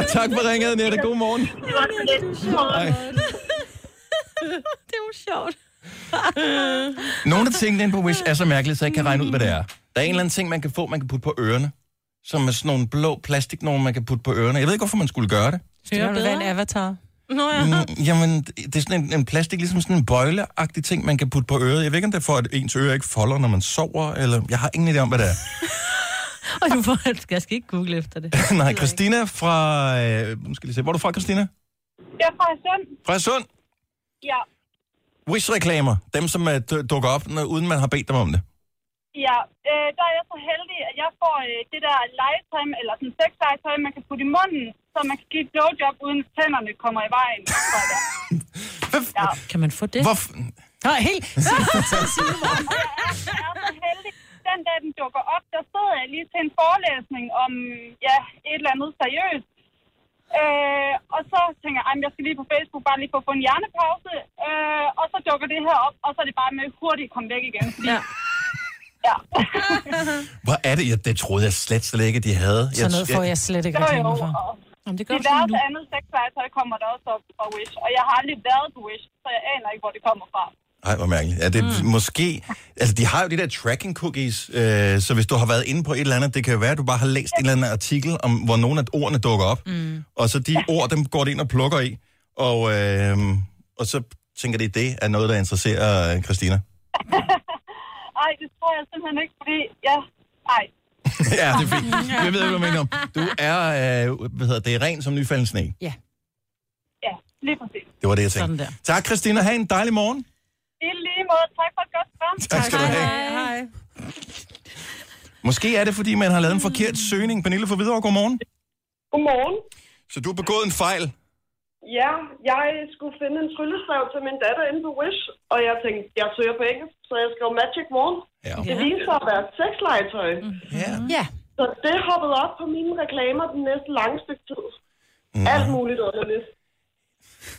tak for ringet, Nette. God morgen. Det var. Det er sjovt. Nogle af tingene inde på Wish er så mærkelige, så jeg ikke kan regne ud, hvad det er. Der er en eller anden ting, man kan få, man kan putte på ørerne. Som er sådan nogle blå plastik, nogle man kan putte på ørerne. Jeg ved ikke, hvorfor man skulle gøre det. Det være en avatar. Nå ja. Mm, jamen, det er sådan en, en plastik, ligesom sådan en bøjleagtig ting, man kan putte på øret. Jeg ved ikke, om det er for, at ens øre ikke folder, når man sover, eller... Jeg har ingen idé om, hvad det er. Og du får, jeg skal ikke google efter det. Nej, Christina fra... Øh, nu skal lige se. Hvor er du fra, Christina? Jeg er fra Sund. Fra Sund. Ja. Wish-reklamer. Dem, som uh, dukker op, når, uden man har bedt dem om det. Ja, øh, der er jeg så heldig, at jeg får øh, det der legetøj, eller sådan sexlegetøj, man kan putte i munden, så man kan give et blowjob, uden at tænderne kommer i vejen. Ja. Kan man få det? Hvorfor? Nej, helt... Jeg er så heldig. Den dag, den dukker op, der stod jeg lige til en forelæsning om ja, et eller andet seriøst. Øh, og så tænker jeg, "Ej, men jeg skal lige på Facebook, bare lige for at få en hjernepause. Øh, og så dukker det her op, og så er det bare med hurtigt at komme væk igen. Fordi, ja. ja. Hvor er det? Ja, det troede jeg slet, slet ikke, at de havde. Sådan noget får jeg slet ikke reklamer for. Jamen, det gør sådan nu. andet sexlegetøj kommer der også op fra Wish. Og jeg har aldrig været på Wish, så jeg aner ikke, hvor det kommer fra. Ej, hvor mærkeligt. Ja, det er mm. måske... Altså, de har jo de der tracking cookies, øh, så hvis du har været inde på et eller andet, det kan jo være, at du bare har læst en eller anden artikel, om hvor nogle af ordene dukker op. Mm. Og så de ord, dem går det ind og plukker i. Og, øh, og så tænker de, det er noget, der interesserer øh, Christina. Ej, det tror jeg simpelthen ikke, fordi... Ja, ej. ja, det er fint. Jeg ved ikke, hvad du mener om. Du er, øh, hvad hedder det, ren som nyfalden sne. Ja. Ja, lige præcis. Det var det, jeg tænkte. Sådan der. Tak, Christina. Ha' en dejlig morgen. I lige måde. Tak for et godt program. Tak skal du have. Hej. Måske er det, fordi man har lavet en forkert søgning. Pernille for videre, godmorgen. Godmorgen. Så du har begået en fejl. Ja, jeg skulle finde en tryllestav til min datter inde på Wish, og jeg tænkte, jeg søger på engelsk, så jeg skrev Magic Wand. Ja. Det viser sig at være sexlegetøj. Ja. Ja. Så det hoppede op på mine reklamer den næste lange stykke tid. Alt muligt underligt.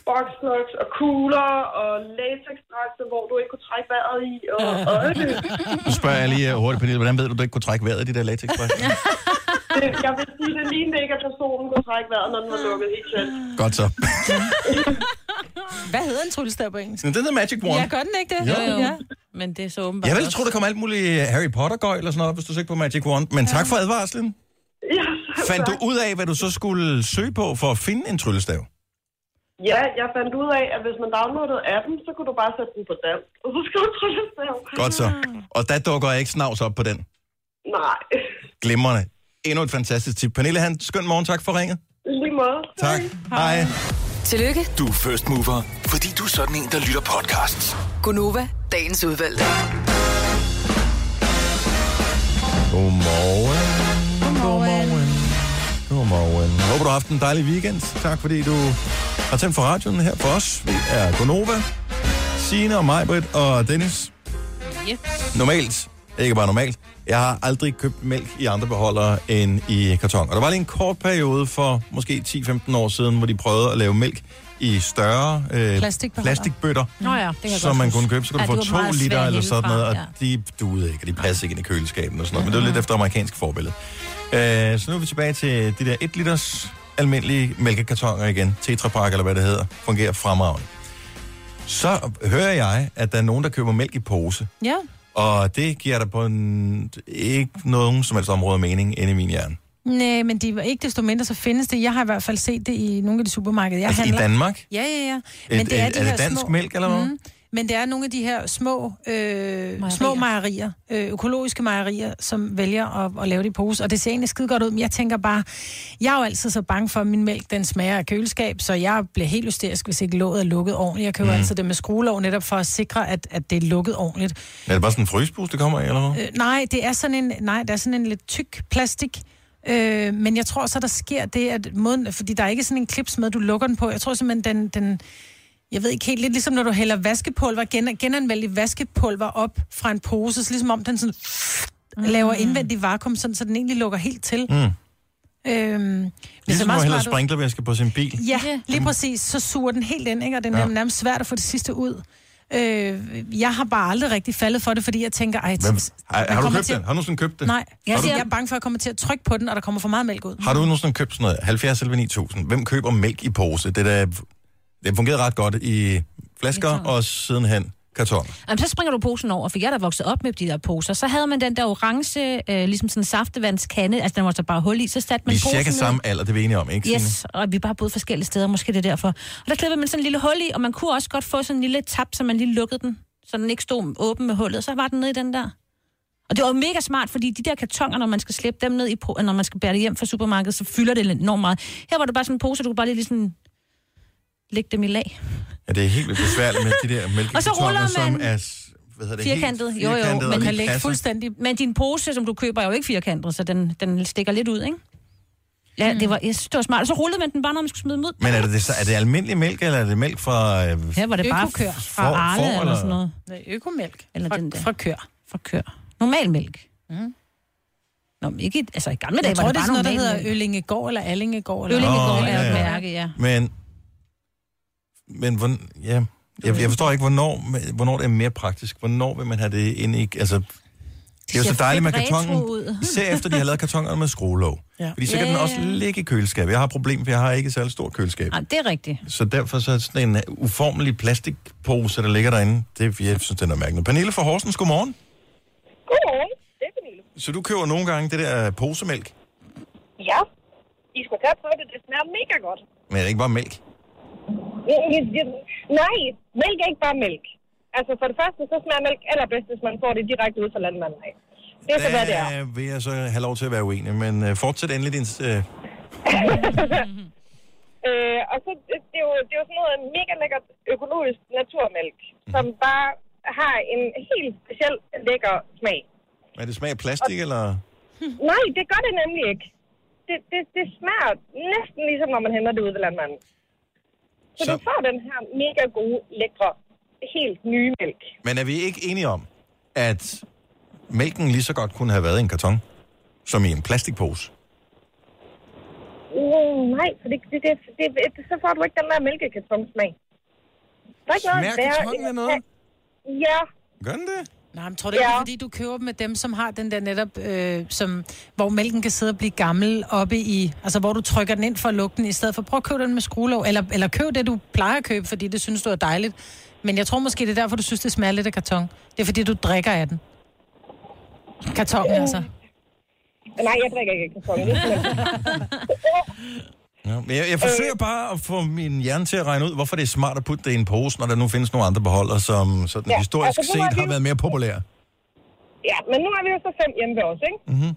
Boxnuts og kugler og latexdragter, hvor du ikke kunne trække vejret i. Og, og Nu spørger jeg lige øh, hurtigt, Pernille, hvordan ved du, du ikke kunne trække vejret i de der latex det, jeg vil sige, det lignede ikke, at personen kunne trække vejret, når den var lukket helt selv. Godt så. Hvad hedder en tryllestav på engelsk? Den hedder Magic Wand. Ja, gør den ikke det? Jo. Ja. Men det er så åbenbart Jeg ville tro, der kom alt muligt Harry Potter-gøj eller sådan noget, hvis du søgte på Magic Wand. Men tak for advarslen. Ja, Fandt du ud af, hvad du så skulle søge på for at finde en tryllestav? Ja, jeg fandt ud af, at hvis man downloadede appen, så kunne du bare sætte den på dansk. Og så skulle du tryllestav. Godt så. Og der dukker jeg ikke snavs op på den. Nej. Glimrende. Endnu et fantastisk tip. Pernille, han, skøn morgen. Tak for ringet. Lige måde. Tak. Hej. Tillykke, Du er first mover, fordi du er sådan en, der lytter podcasts. Gunova, dagens udvalgte. Godmorgen. Godmorgen. Godmorgen. Håber, du har haft en dejlig weekend. Tak, fordi du har tændt for radioen her for os. Vi er Gonova, Signe og Majbrit og Dennis. Yep. Normalt, ikke bare normalt, jeg har aldrig købt mælk i andre beholdere end i karton. Og der var lige en kort periode for måske 10-15 år siden, hvor de prøvede at lave mælk i større øh, plastikbøtter, Nå ja, det kan som man kunne købe. Så kunne Ja, du få to liter eller sådan noget, og ja. de duede ikke, og de passede ikke ind i køleskabet og sådan noget. Men det var lidt efter amerikansk forbillede. Øh, så nu er vi tilbage til de der 1 liters almindelige mælkekartoner igen. Tetra Pak eller hvad det hedder. Fungerer fremragende. Så hører jeg, at der er nogen, der køber mælk i pose. Ja. Og det giver der på en, ikke nogen som helst område mening inde i min hjerne. Nej, men de, ikke desto mindre, så findes det. Jeg har i hvert fald set det i nogle af de supermarkeder, jeg Altså i handler. Danmark? Ja, ja, ja. Et- Men det er, et- de er det dansk små, mælk, eller hvad? Mm, men det er nogle af de her små, øh, små mejerier, øh, økologiske mejerier, som vælger at, at lave det i pose. Og det ser egentlig skide godt ud, men jeg tænker bare, jeg er jo altid så bange for, at min mælk den smager af køleskab, så jeg bliver helt hysterisk, hvis ikke låget er lukket ordentligt. Jeg køber Mm. altid det med skruelåg, netop for at sikre, at, at det er lukket ordentligt. Er det bare sådan en frysepose, det kommer i, eller hvad? Øh, nej, det er sådan en, nej, det er sådan en lidt tyk plastik. Øh, men jeg tror så, der sker det, at måden, fordi der er ikke sådan en klips med, du lukker den på. Jeg tror simpelthen, den, den jeg ved ikke helt, lidt ligesom når du hælder vaskepulver, gen, genanvendeligt vaskepulver op fra en pose, så ligesom om den sådan mm. laver indvendig vakuum, sådan, så den egentlig lukker helt til. Mm. Øhm, Ligesom ser at meget hælde smart ud. sprinklervæske på sin bil. Ja, lige præcis. Så suger den helt ind, ikke? og det er Ja. nærmest svært at få det sidste ud. Øh, jeg har bare aldrig rigtig faldet for det, fordi jeg tænker, ej, Hvem, har, man har du kommer købt til- den? Har du nogensinde købt det? Nej, jeg, du, jeg er bange for at komme til at trykke på den, og der kommer for meget mælk ud. har du nogensinde købt sådan noget? 70 eller 9000. Hvem køber mælk i pose? Det, der, det fungerede ret godt i flasker og sidenhen karton. Jamen, så springer du posen over, for jeg er da vokset op med de der poser. Så havde man den der orange, øh, ligesom sådan en saftevandskande, altså den var så bare hul i, så satte man Vi er posen cirka ned. samme alder, det er vi enige om, ikke Signe? Yes, og vi er bare boet forskellige steder, måske det er derfor. Og der klippede man sådan en lille hul i, og man kunne også godt få sådan en lille tap, så man lige lukkede den, så den ikke stod åben med hullet, så var den nede i den der. Og det var mega smart, fordi de der kartoner, når man skal slippe dem ned i, når man skal bære det hjem fra supermarkedet, så fylder det enormt meget. Her var det bare sådan en pose, du kunne bare lige sådan lægge dem i lag. Ja, det er helt vildt besværligt med de der Og så ruller mælkekartoner, som man- er hvad hedder det, Firkantet, helt jo jo, firkantet, og men de kan lægge passer. fuldstændig. Men din pose, som du køber, er jo ikke firkantet, så den, den stikker lidt ud, ikke? Ja, det var, jeg synes, det var smart. Og så rullede man den bare, når man skulle smide dem ud. Men er det, det, så- er det almindelig mælk, eller er det mælk fra... Øh, Her var det bare Økokør. fra For- Arle for, eller, eller? sådan noget. Nej, økomælk. Eller fra, den der. fra kør. Fra kør. Normal mælk. Mm. Nå, men ikke, altså i gamle dage Jeg tror, var det er bare sådan noget, der hedder. Øllingegård eller Allingegård. Eller Øllingegård Åh, er ja, et ja. mærke, ja. Men, men hvor, ja, jeg, jeg forstår ikke, hvornår, hvornår det er mere praktisk. Hvornår vil man have det inde i... Altså, det er jo så dejligt med kartongen. ud. Især efter, de har lavet kartongerne med skruelåg. Ja. Fordi så kan Ja, den ja, også ja. ligge i køleskabet. Jeg har et problem, for jeg har ikke et særlig stort køleskab. Nej, det er rigtigt. Så derfor så er sådan en uformelig plastikpose, der ligger derinde, det jeg synes, den er mærkelig. Pernille fra Horsens, godmorgen. Godmorgen, det er Pernille. Så du køber nogle gange det der posemælk, Ja, I skulle tage på det. Det smager mega godt. men er det ikke bare mælk? Nej, mælk er ikke bare mælk. Altså for det første, så smager mælk allerbedst, hvis man får det direkte ud fra landmanden af. Det er så, hvad det er. Der vil jeg så have lov til at være uenig, men uh, fortsæt endelig din... Uh, Øh, og så, det, er jo, det er jo sådan noget mega lækkert økologisk naturmælk, som bare har en helt speciel lækker smag. er det smag af plastik, eller... Nej, det gør det nemlig ikke. Det, det, det smager næsten ligesom, når man henter det ud ved landmanden. Så, Så- du får den her mega gode, lækre, helt nye mælk. Men er vi ikke enige om, at mælken lige så godt kunne have været i en karton, som i en plastikpose? Uh, nej, for det, det, det, det, det, så får du ikke den der mælkekartonsmag. Der er ikke Smager noget værre kartonen af noget? Ja, Gør den det? Nej, men tror du ikke, Ja. er, fordi du køber dem med dem, som har den der netop, øh, som, hvor mælken kan sidde og blive gammel oppe i... Altså, hvor du trykker den ind for at lukke den, i stedet for prøv at købe den med skruelåg. Eller, eller køb det, du plejer at købe, fordi det synes du er dejligt. Men jeg tror måske, det er derfor, du synes, det smager lidt af karton. Det er fordi, du drikker af den. Karton, Øh. altså. Nej, jeg drikker ikke karton. Ja, men jeg, jeg forsøger bare at få min hjerne til at regne ud, hvorfor det er smart at putte det i en pose, når der nu findes nogle andre beholder, som sådan Ja, historisk altså, har set vi har jo- været mere populære. Ja, men nu har vi jo så fem hjemme ved os, ikke? Mm-hmm.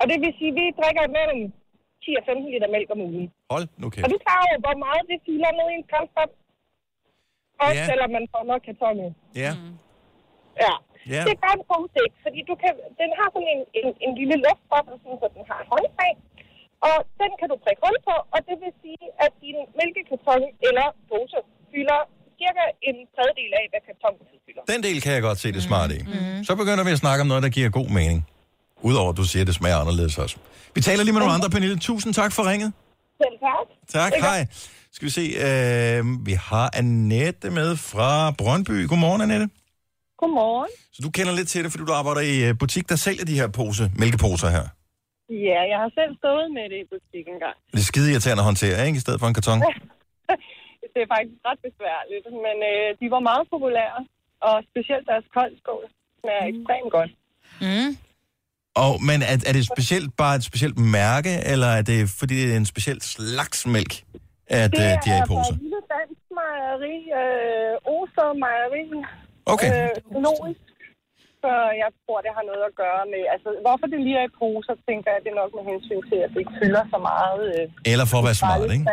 Og det vil sige, at vi drikker mellem 10 og 15 liter mælk om ugen. Hold nu Og kæft. du tager jo, hvor meget det fylder ned i en skraldespand. Også Ja. selvom man får nok karton i. Ja. Ja. Ja. Det er bare en pose ikke, fordi du kan, den har sådan en, en, en lille luftboble, sådan, så den har håndtag. Og den kan du prikke hul på, og det vil sige, at din mælkekarton eller pose fylder cirka en tredjedel af, hvad kartongen fylder. Den del kan jeg godt se det smart i. Så begynder vi at snakke om noget, der giver god mening. Udover at du siger, at det smager anderledes også. Vi taler lige med nogle andre, Pernille. Tusind tak for ringet. Selv tak. Tak, hej. Skal vi se, øh, vi har Annette med fra Brøndby. Godmorgen, Annette. Godmorgen. Så du kender lidt til det, fordi du arbejder i øh, butik, der sælger de her pose, mælkeposer her. Ja, jeg har selv stået med det i butik engang. Det er skide irriterende at håndtere, ikke? I stedet for en karton. det er faktisk ret besværligt, men øh, de var meget populære, og specielt deres koldskål smager ekstremt godt. Mm. Og, men er, er det specielt bare et specielt mærke, eller er det fordi det er en speciel slags mælk, at det øh, de er i fra poser? et lille dansk mejeri, øh, Oster Mejeri. Okay. Øh, økologisk. Så jeg tror, det har noget at gøre med... Altså, hvorfor det lige er i poser, tænker jeg, det er nok med hensyn til, at det ikke fylder så meget. Øh, Eller for at være smart, ikke?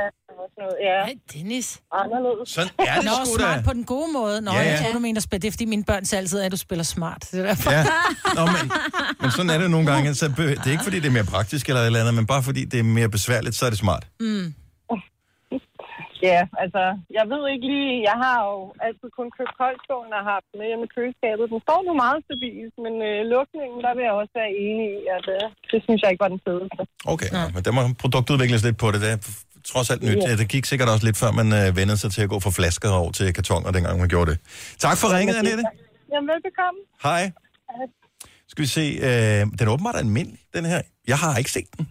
og sådan noget. Ja. Hey, Dennis. Anderledes. Sådan er det Nå, sgu da. smart på den gode måde. Nå, Ja, ja, ja. jeg tror, du mener. Det er, fordi mine børn siger altid, at du spiller smart. Det er derfor. Ja. Nå, men, men sådan er det nogle gange. Så be- det er ikke, fordi det er mere praktisk eller et eller andet, men bare fordi det er mere besværligt, så er det smart. Mm. Ja, altså, jeg ved ikke lige, jeg har jo altid kun købt koldskålen og haft med hjemme i køleskabet. Den står nu meget stabilt, men øh, lukningen, der vil jeg også være enig i, at øh, det synes jeg ikke var den fedeste. Okay, ja. men der må produktudvikles lidt på det. Det er f- trods alt nyt. Ja. Det gik sikkert også lidt før, man øh, vendede sig til at gå fra flasker over til kartoner, dengang man gjorde det. Tak for ringet, Annette. Jamen, velbekomme. Hej. Skal vi se, øh, den er åbenbart almindelig, den her. Jeg har ikke set den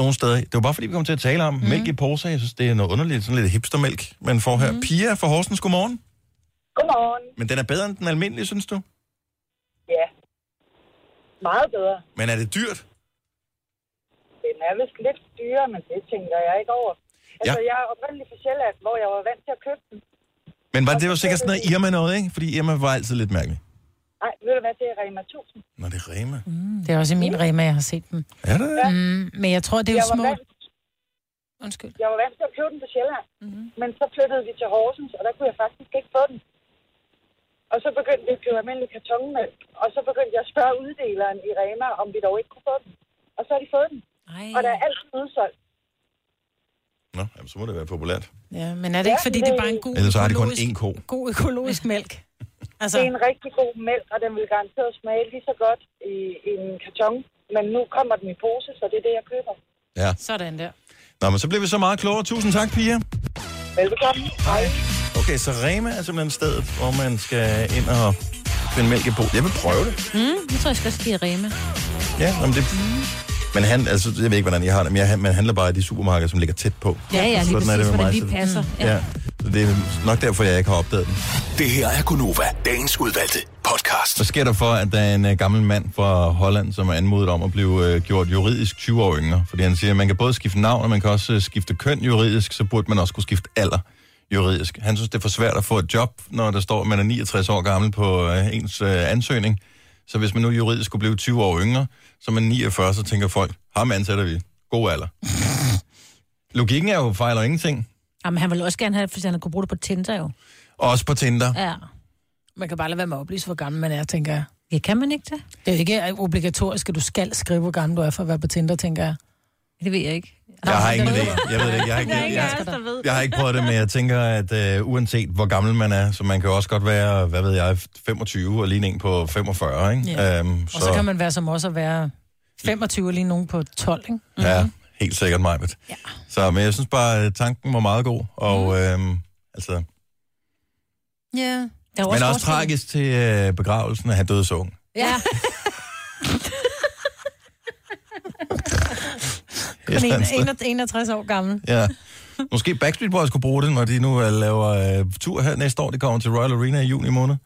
nogen steder. Det var bare fordi, vi kom til at tale om mm. mælk i poser. Jeg synes, det er noget underligt, sådan lidt hipstermælk, man får her. Mm. Pia fra Horsens, godmorgen. Godmorgen. Men den er bedre end den almindelige, synes du? Ja, meget bedre. Men er det dyrt? Den er vist lidt dyrere, men det tænker jeg ikke over. Altså, jeg er oprindelig fra Sjælland, hvor jeg var vant til at købe den. Men var det jo sikkert sådan noget Irma noget, ikke? Fordi Irma var altid lidt mærkelig. Nej, ved du hvad, det er Rema 1000. Nå, det er Rema. Mm. Det er også i min Rema, jeg har set dem. Er det? Mm, men jeg tror, det er jo Jeg var små... vant- Undskyld. Jeg var vant til at købe den på Sjælland, mm-hmm. men så flyttede vi til Horsens, og der kunne jeg faktisk ikke få den. Og så begyndte vi at købe almindelig kartonmælk, og så begyndte jeg at spørge uddeleren i Rema, om vi dog ikke kunne få den. Og så har de fået den. Ej. Og der er altid udsolgt. Nå, jamen, så må det være populært. Ja, men er det ikke, fordi det er bare en god Ellers så har de kun økologisk- én ko. god økologisk mælk? Altså... Det er en rigtig god mælk, og den vil garanteret smage lige så godt i, i en karton. Men nu kommer den i pose, så det er det, jeg køber. Ja. Sådan der. Nå, men så bliver vi så meget klogere. Tusind tak, Pia. Velbekomme. Hej. Okay, så Rema er simpelthen stedet, hvor man skal ind og finde mælk i på. Jeg vil prøve det. Mm, jeg tror, jeg skal også give Rema. Ja, jamen det... Men han, altså, jeg ved ikke, hvordan jeg har det, men jeg, man handler bare i de supermarkeder, som ligger tæt på. Ja, ja, lige Sådan er præcis, det med mig, lige så- passer. Ja. ja. Det er nok derfor, jeg ikke har opdaget den. Det her er Gunova, dagens udvalgte podcast. Hvad sker der for, at der er en uh, gammel mand fra Holland, som er anmodet om at blive uh, gjort juridisk 20 år yngre? Fordi han siger, at man kan både skifte navn, og man kan også uh, skifte køn juridisk, så burde man også kunne skifte alder juridisk. Han synes, det er for svært at få et job, når der står, at man er 69 år gammel på uh, ens uh, ansøgning. Så hvis man nu juridisk skulle blive 20 år yngre, så er man 49, så tænker folk, ham ansætter vi. God alder. Logikken er jo fejl og ingenting. Jamen, han vil også gerne have, hvis han kunne bruge det på Tinder jo. Også på Tinder. Ja. Man kan bare lade være med at oplyse, hvor gammel man er, tænker jeg. Ja, kan man ikke det? Det er jo ikke obligatorisk, at du skal skrive, hvor gammel du er for at være på Tinder, tænker jeg. Det ved jeg ikke. Jeg har ingen idé. Jeg ved det ikke. Jeg har ikke, jeg, jeg, jeg har ikke prøvet det, men jeg tænker, at uh, uanset hvor gammel man er, så man kan jo også godt være, hvad ved jeg, 25 og ligne en på 45, ikke? Ja. Øhm, Og så kan man være som også at være 25 og lige nogen på 12, ikke? Ja, helt sikkert mig. Ja. Så, men jeg synes bare, at tanken var meget god, og Mm. øhm, altså, Ja. Der var Men også tragisk til øh, begravelsen, at han døde så ung. Ja. Kun 61 år gammel. Ja. Måske Backstreet Boys kunne bruge det, når de nu øh, laver øh, tur her næste år. Det kommer til Royal Arena i juni måned.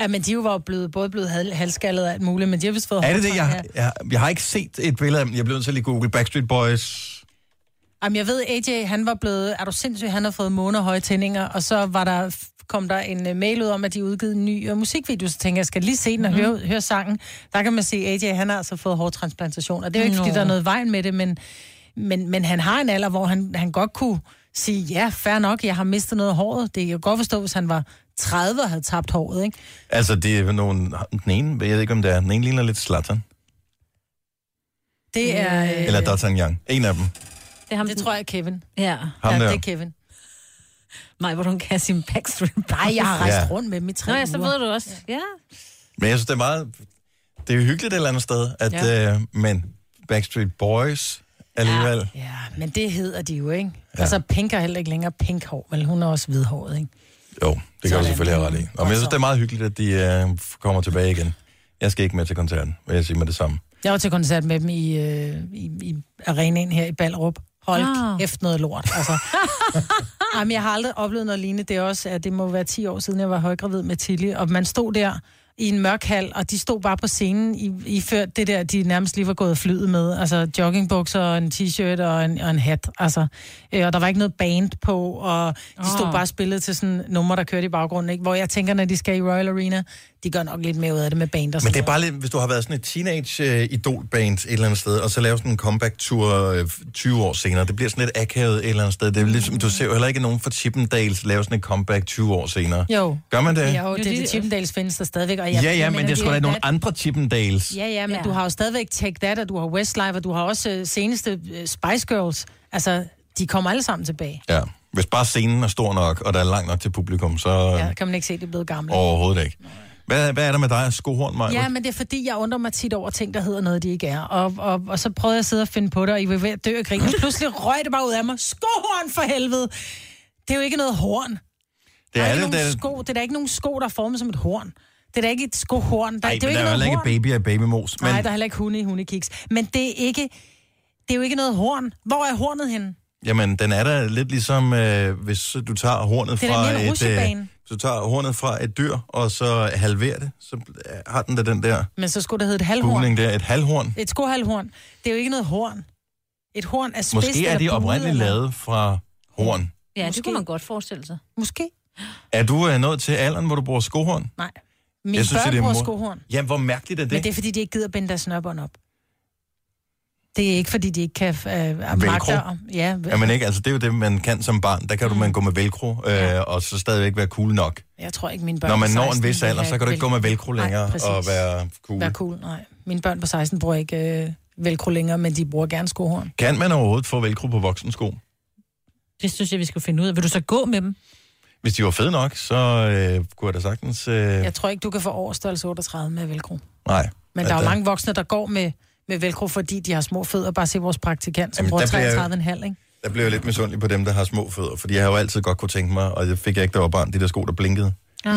Ja, men de jo var jo blevet, både blevet hal- halvskaldet og alt muligt, men de har vist fået Er det det? Jeg, jeg, jeg har ikke set et billede af dem. Jeg blev nødt til at lige google Backstreet Boys. Jamen, jeg ved, AJ, han var blevet, er du sindssyg, han har fået måneder høje tændinger, og så var der, kom der en uh, mail ud om, at de udgivet en ny uh, musikvideo, så tænker jeg, jeg skal lige se den og Mhm. høre, høre sangen. Der kan man se, at AJ, han har altså fået hårtransplantation, og det er jo ikke, fordi Nå. der er noget vejen med det, men, men, men han har en alder, hvor han, han godt kunne sige, ja, fair nok, jeg har mistet noget af håret. Det kan jeg godt forstå, hvis han var 30 og havde tabt håret, ikke? Altså, det er nogle... Den ene, jeg ved ikke, om det er. Den ene ligner lidt Zlatan. Det er... Øh, Eller D'Artagnan. En af dem. Det, er ham, det tror jeg er Kevin. Ja. Ham ja, der. det er Kevin. Nej, hvor hun kan sin Backstreet. Nej, jeg har rejst Ja. rundt med dem i tre Nå ja, så ved du også. Ja. Men jeg synes, det er meget... Det er jo hyggeligt et eller andet sted, at... Ja. Øh, men Backstreet Boys alligevel... Ja, men det hedder de jo, ikke? Ja. Altså, Pink har heller ikke længere pink hår, men hun er også hvidhåret, ikke? Jo, det kan du Sådan. selvfølgelig have ret i. Og men jeg synes, det er meget hyggeligt, at de øh, kommer tilbage igen. Jeg skal ikke med til koncerten, vil jeg sige med det samme. Jeg var til koncert med dem i, øh, i, i arenaen her i Ballerup. Hold Ah. efter noget lort, altså. Jamen, jeg har aldrig oplevet noget lignende. Det er også, at det må være 10 år siden, jeg var højgravid med Tilly, og man stod der i en mørk hal, og de stod bare på scenen i, i før det der, de nærmest lige var gået flyet med. Altså joggingbukser og en t-shirt og en, og en hat. Altså, øh, og der var ikke noget band på, og de stod Åh. bare og spillede til sådan nummer, der kørte i baggrunden. Ikke? Hvor jeg tænker, når de skal i Royal Arena, de gør nok lidt mere ud af det med band og sådan Men det er bare lidt, hvis du har været sådan et teenage-idol-band et eller andet sted, og så laver sådan en comeback-tur øh, 20 år senere, det bliver sådan lidt akavet et eller andet sted. Det er ligesom, du ser jo heller ikke nogen fra Chippendales lave sådan et comeback 20 år senere. Jo. Gør man det? Jo, det, det Chippendales findes der stadigvæk. Og Ja, jeg, ja, jeg men mener, det er sgu da nogle andre Chippendales. Ja, ja, men Ja. ja. du har jo stadigvæk Take That, og du har Westlife, og du har også øh, seneste øh, Spice Girls. Altså, de kommer alle sammen tilbage. Ja. Hvis bare scenen er stor nok, og der er langt nok til publikum, så øh, Ja, kan man ikke se, at de er blevet gamle. overhovedet ikke. Hvad, hvad er der med dig, skohorn, Maja? Ja, men det er fordi, jeg undrer mig tit over ting, der hedder noget, de ikke er. Og, og, og så prøvede jeg at sidde og finde på det, og I var ved at dø af grin. Pludselig røg det bare ud af mig. Skohorn for helvede! Det er jo ikke noget horn. det Der er, er ikke det, nogen det, sko. Det er da ikke nogen sko, der er formet som et horn. Det er da ikke et skohorn. Der, Ej, det er jo der er ikke heller ikke baby af babymos. Men Nej, der er heller ikke hunde i hundekiks. Men det er ikke... Det er jo ikke noget horn. Hvor er hornet henne? Jamen, den er da lidt ligesom, øh, hvis du tager hornet Det er fra et... rutsjebane. Hvis du tager hornet fra et dyr, og så halverer det, så har den da den der Men så skulle det hedde et halvhorn. der. Et halvhorn. Et skohalvhorn. Det er jo ikke noget horn. Et horn er spids Måske er de oprindeligt lavet fra horn. Ja, Måske. det kunne man godt forestille sig. Måske. Er du øh, nået til alderen, hvor du bruger skohorn? Nej. Mine Jeg synes, børn det er bruger mor- skohorn. Ja, hvor mærkeligt er det? Men det er, fordi de ikke gider binde deres snørbånd op. Det er ikke, fordi de ikke kan øh, magte... Ja, Ja, men ikke, altså det er jo det, man kan som barn. Der kan du man gå med velcro, øh, og så stadigvæk være cool nok. jeg tror ikke, mine børn Når man på når en 16 vis vil alder, så kan du ikke gå med velcro længere Nej, og være cool. Være cool, nej. Mine børn på 16 bruger ikke øh, velcro længere, men de bruger gerne skohorn. Kan man overhovedet få velcro på voksensko? Det synes jeg, vi skal finde ud af. Vil du så gå med dem? Hvis de var fede nok, så øh, kunne jeg da sagtens... Øh, Jeg tror ikke, du kan få overstørrelse 38 med velcro. Nej. Men der er jo mange voksne, der går med, med velcro, fordi de har små fødder. Bare se vores praktikant, som Jamen, bruger der bliver- 33,5, ikke? Der blev jeg lidt misundelig på dem, der har små fødder, fordi jeg har jo altid godt kunne tænke mig, og det fik jeg ikke, der var barn, de der sko, der blinkede. Mm.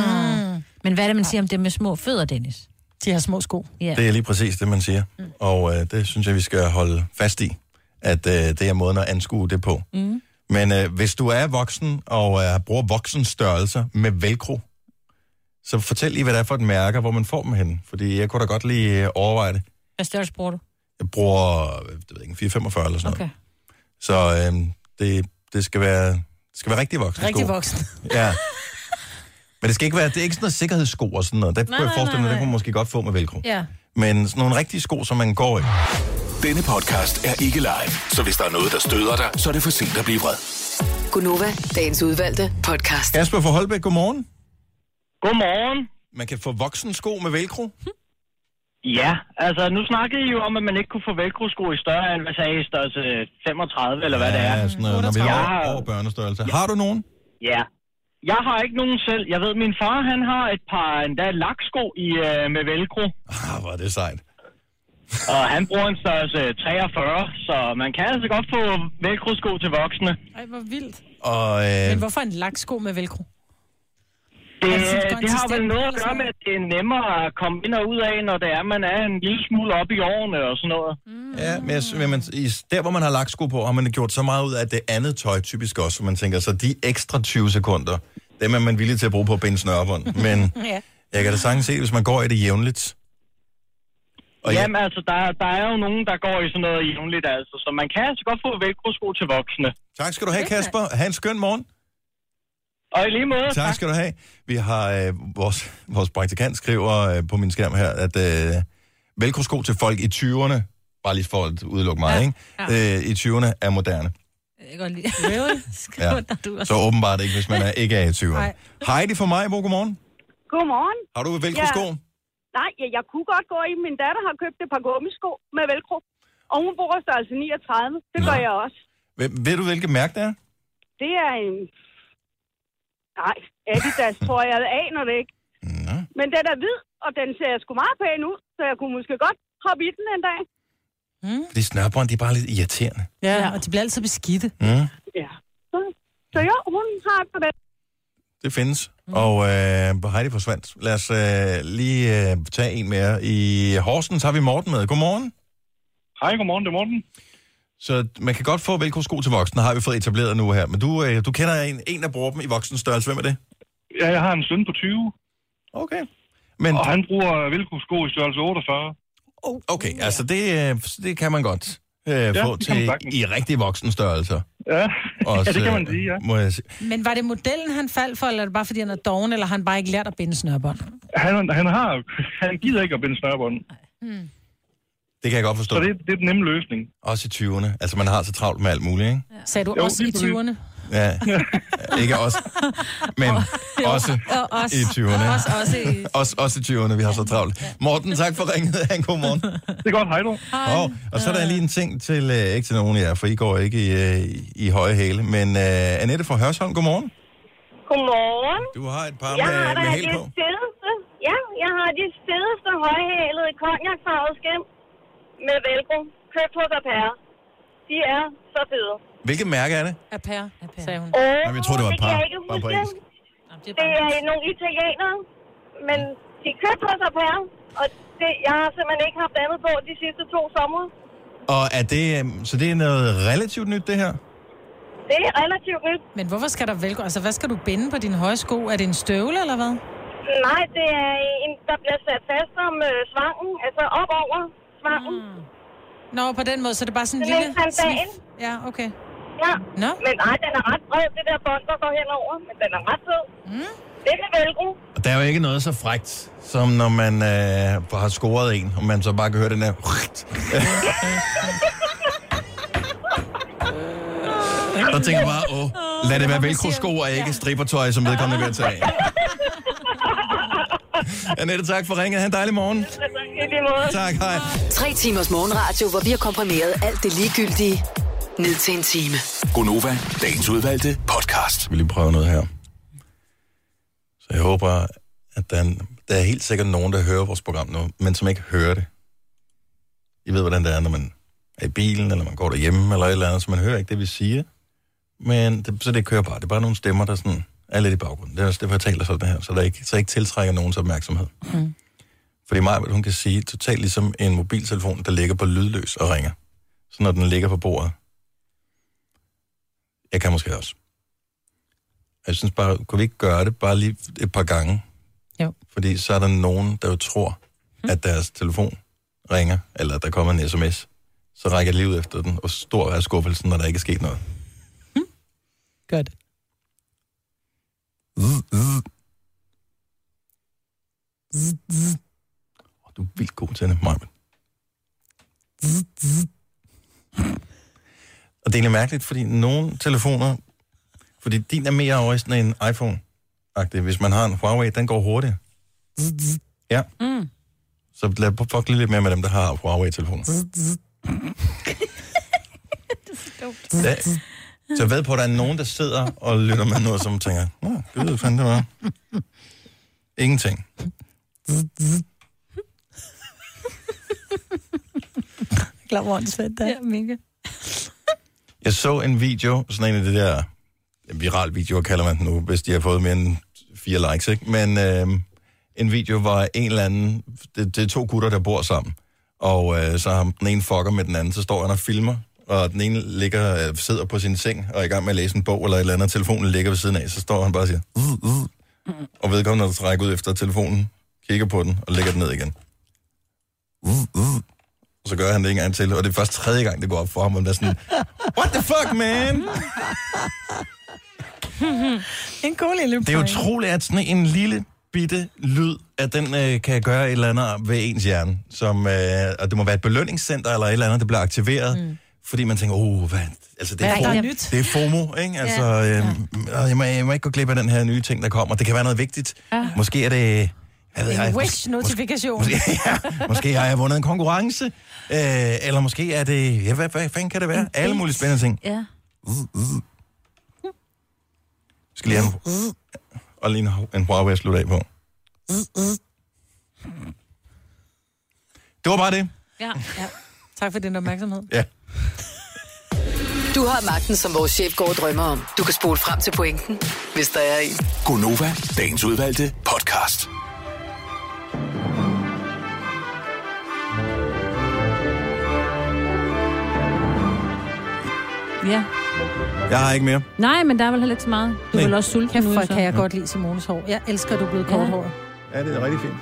Men hvad er det, man siger om det med små fødder, Dennis? De har små sko. Ja. Det er lige præcis det, man siger. Mm. Og øh, det synes jeg, vi skal holde fast i, at øh, det er måden at anskue det på. Mm. Men øh, hvis du er voksen og øh, bruger voksens størrelser med velcro, så fortæl lige, hvad det er for et mærke, hvor man får dem hen. Fordi jeg kunne da godt lige øh, overveje det. Hvad størrelse bruger du? Jeg bruger, det ved ikke, 445 eller sådan noget. Okay. Så øh, det, det, skal være, det skal være rigtig voksen Rigtig voksen. Ja. Men det skal ikke være, det er ikke sådan noget sikkerhedssko og sådan noget. Der kunne jeg forestille mig, det kunne man måske godt få med velcro. Ja. Men sådan nogle rigtige sko, som man går i. Denne podcast er ikke live, så hvis der er noget, der støder dig, så er det for sent at blive vred. Gunova, dagens udvalgte podcast. Kasper fra Holbæk, godmorgen. Godmorgen. Man kan få voksensko med velcro. Ja, altså nu snakkede I jo om, at man ikke kunne få velcro-sko i større end, hvad sagde I, størrelse 35, eller hvad det er. Ja, sådan noget, når vi Jeg over, har- over børnestørrelse. Har du nogen? Ja. Jeg har ikke nogen selv. Jeg ved, min far, han har et par endda laksko i, øh, med velcro. Ah, hvor er det sejt. Og han bruger en størrelse 43, så man kan altså godt få velcro-sko til voksne. Ej, hvor vildt. Og, øh, Men hvorfor en laksko med velcro? Det, Altså, det har vel noget at gøre med, at det er nemmere at komme ind og ud af, når det er, man er en lille smule op i årene og sådan noget. Ja, men, jeg, men man, i, der hvor man har lagt sko på, har man gjort så meget ud af det andet tøj, typisk også, så man tænker, så de ekstra 20 sekunder, dem er man villig til at bruge på at binde snørbånd. Men Ja. jeg kan da sagtens se, hvis man går i det jævnligt. Og ja, Jamen altså, der, der er jo nogen, der går i sådan noget jævnligt, altså. Så man kan altså godt få velcro-sko til voksne. tak skal du have, Kasper. Ha' en skøn morgen. Og i lige måde, Tak skal du have. Vi har øh, vores, vores praktikant skriver øh, på min skærm her, at øh, velcro-sko til folk i 20'erne, bare lige for at udelukke mig, ja. ikke? Ja. Øh, i 20'erne er moderne. Jeg kan godt lide. Really? Ja. Ja. Du også. Så åbenbart ikke, hvis man er, ikke er i 20'erne. Nej. Heidi fra mig, godmorgen. Godmorgen. Har du velcro-sko? Ja. Nej, jeg, jeg kunne godt gå i. Min datter har købt et par gummisko med velcro. Og hun bruger størrelse 39. Det gør jeg også. Ved, ved du, hvilket mærke det er? Det er en... Nej, Adidas tror jeg. Jeg aner det ikke. Men den er hvid, og den ser sgu meget pæn ud. Så jeg kunne måske godt hoppe i den en dag. Fordi snørbånd, de er bare lidt irriterende. Ja, og de bliver altid beskidte. Mm. Ja. Så, så jo, hun har et par vel. Det findes. Og øh, Heidi forsvandt. Lad os øh, lige øh, tage en mere. I Horsens har vi Morten med. Godmorgen. Hej, godmorgen, det er Morten. Så man kan godt få velcro-sko til voksne, har vi fået etableret nu her. Men du, øh, du kender en, en, der bruger dem i voksen størrelse. Hvem er det? Ja, jeg har en søn på 20. Okay. Men... Og han bruger velcro-sko i størrelse 48. Okay, altså det, øh, det kan man godt øh, Ja, få til i rigtig voksen størrelser. Ja, Også, ja det kan man øh, sige, ja. Må jeg sige. Men var det modellen, han faldt for, eller er det bare, fordi han er doven, eller har han bare ikke lært at binde snørbånd? Han, han, har, han gider ikke at binde snørbånd. Det kan jeg godt forstå. Så det, det er den nemme løsning. Også i 20'erne. Altså man har så travlt med alt muligt, ikke? Sagde du Jo, også i lige præcis. 20'erne? Ja, ikke også, men også Og os. i 20'erne. Også, også i... Også, også i 20'erne, vi har så travlt. Morten, tak for ringet. Ha' en god morgen. Det er godt, hej du. Og, og så er der lige en ting til, øh, ikke til nogen af jer, for I går ikke i, øh, i høje hæle, men øh, Annette fra Hørsholm, godmorgen. Godmorgen. Du har et par jeg med, har med hæl de på. fedeste, ja, jeg har de fedeste højhælede konjakfarvede skim med velcro. Købt hos Apare. De er så fede. Hvilket mærke er det? Aper, sagde hun. Åh, Jamen, jeg tror, det var et kan par. jeg ikke Bare på huske. engelsk. Det er nogle italienere, men de er købt hos Apare. Og det, jeg har simpelthen ikke haft andet på de sidste to sommer. Og er det, øh, så det er noget relativt nyt, det her? Det er relativt nyt. Men hvorfor skal der velcro? Altså, hvad skal du binde på dine høje sko? Er det en støvle, eller hvad? Nej, det er en, der bliver sat fast om øh, svangen, altså op over svangen. Mm. Nå, på den måde, så det er bare sådan en lille... en sandal. snif. Ja, okay. Ja, Nå. men nej, den er ret bred, det der bånd, der går henover. Men den er ret fed. Mm. Det er velcro. Og der er jo ikke noget så frægt, som når man øh, har scoret en, og man så bare kan høre den der... Så tænker jeg bare, åh, lad det være velcro-sko og ikke strippertøj, som vedkommende ved at tage af. Annette, tak for ringet. Ha' en dejlig morgen. Tak, hej. Tre timers morgenradio, hvor vi har komprimeret alt det ligegyldige ned til en time. Gonova, dagens udvalgte podcast. Vil lige prøve noget her. Så jeg håber, at der er, en, der er helt sikkert nogen, der hører vores program nu, men som ikke hører det. I ved, hvordan det er, når man er i bilen, eller man går derhjemme, eller et eller andet, så man hører ikke det, vi siger. Men det, så det kører bare. Det er bare nogle stemmer, der sådan er lidt i baggrunden. Det er også derfor, jeg taler sådan her, så der ikke, så ikke tiltrækker nogens opmærksomhed. Mm. Fordi mig, hun kan sige, totalt ligesom en mobiltelefon, der ligger på lydløs og ringer. Så når den ligger på bordet. Jeg kan måske også. Jeg synes bare, kunne vi ikke gøre det bare lige et par gange? Jo. Fordi så er der nogen, der jo tror, at deres telefon ringer, eller at der kommer en sms. Så rækker de lige ud efter den, og stor er skuffelsen, når der ikke er sket noget. Gør det. Oh, du er vildt god til det, Marvin. Og det er egentlig mærkeligt, fordi nogle telefoner, fordi din er mere over sådan en iPhone. -agtig. Hvis man har en Huawei, den går hurtigt. Ja. Mm. Så lad lige lidt mere med dem, der har Huawei-telefoner. Ja. Så jeg ved på, at der er nogen, der sidder og lytter med noget, som tænker, Nå, ved jeg fandme, det var. Ingenting. Klar, hvor det er. Ja, mega. Jeg så en video, sådan en af de der viral videoer, kalder man den nu, hvis de har fået mere end fire likes, ikke? Men øh, en video, hvor en eller anden, det, det er to gutter, der bor sammen, og øh, så har den ene fucker med den anden, så står han og filmer, og den ene ligger, øh, sidder på sin seng og er i gang med at læse en bog eller et eller andet, og telefonen ligger ved siden af, så står han bare og siger, uh, uh. og vedkommende, trækker ud efter telefonen, kigger på den og lægger den ned igen. Uh, uh. Og så gør han det en gang til, og det er først tredje gang, det går op for ham, og der er sådan, what the fuck, man? en god lille Det er utroligt, at sådan en lille bitte lyd, at den øh, kan gøre et eller andet ved ens hjerne. Som, øh, og det må være et belønningscenter eller et eller andet, der bliver aktiveret. Mm. Fordi man tænker, oh, hvad, altså det er, Hvad er FOMO, nyt? det er FOMO, ikke? Altså, Ja. øh, jeg, må, jeg må ikke gå glip af den her nye ting, der kommer. Det kan være noget vigtigt. Ja. Måske er det... Jeg ved, En wish-notifikation. ja, måske har jeg vundet en konkurrence, øh, eller måske er det... Ja, hvad, hvad fanden kan det være? Alle mulige spændende ting. Ja. Vi skal lige have en, og lige en, en Huawei at slutte af på. Det var bare det. Ja. ja. Tak for din opmærksomhed. Ja. Du har magten, som vores chef går og drømmer om. Du kan spole frem til pointen, hvis der er en. Gonova, dagens udvalgte podcast. Ja. Jeg har ikke mere. Nej, men der er vel heller ikke så meget. Du vel også sulten Kæft, nu, kan jeg godt lide Simones hår. Jeg elsker, at du er blevet korthåret. Ja, det er rigtig fint.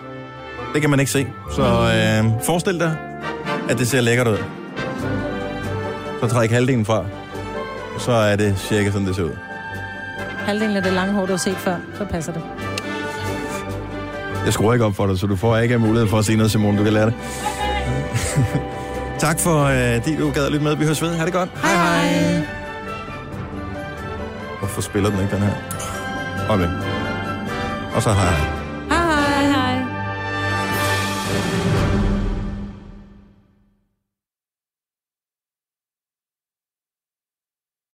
Det kan man ikke se. Så øh, forestil dig, at det ser lækkert ud. Så træk halvdelen fra. Så er det cirka sådan, det ser ud. Halvdelen af det lange hår, du har set før, så passer det. Jeg skruer ikke op for dig, så du får ikke mulighed for at se noget, Simon. Du kan lære det. tak for, øh, at du gad at lytte med. Vi høres ved. Ha' det godt. Hej hej. Hvorfor spiller den ikke, den her? Okay. Og så hej hej.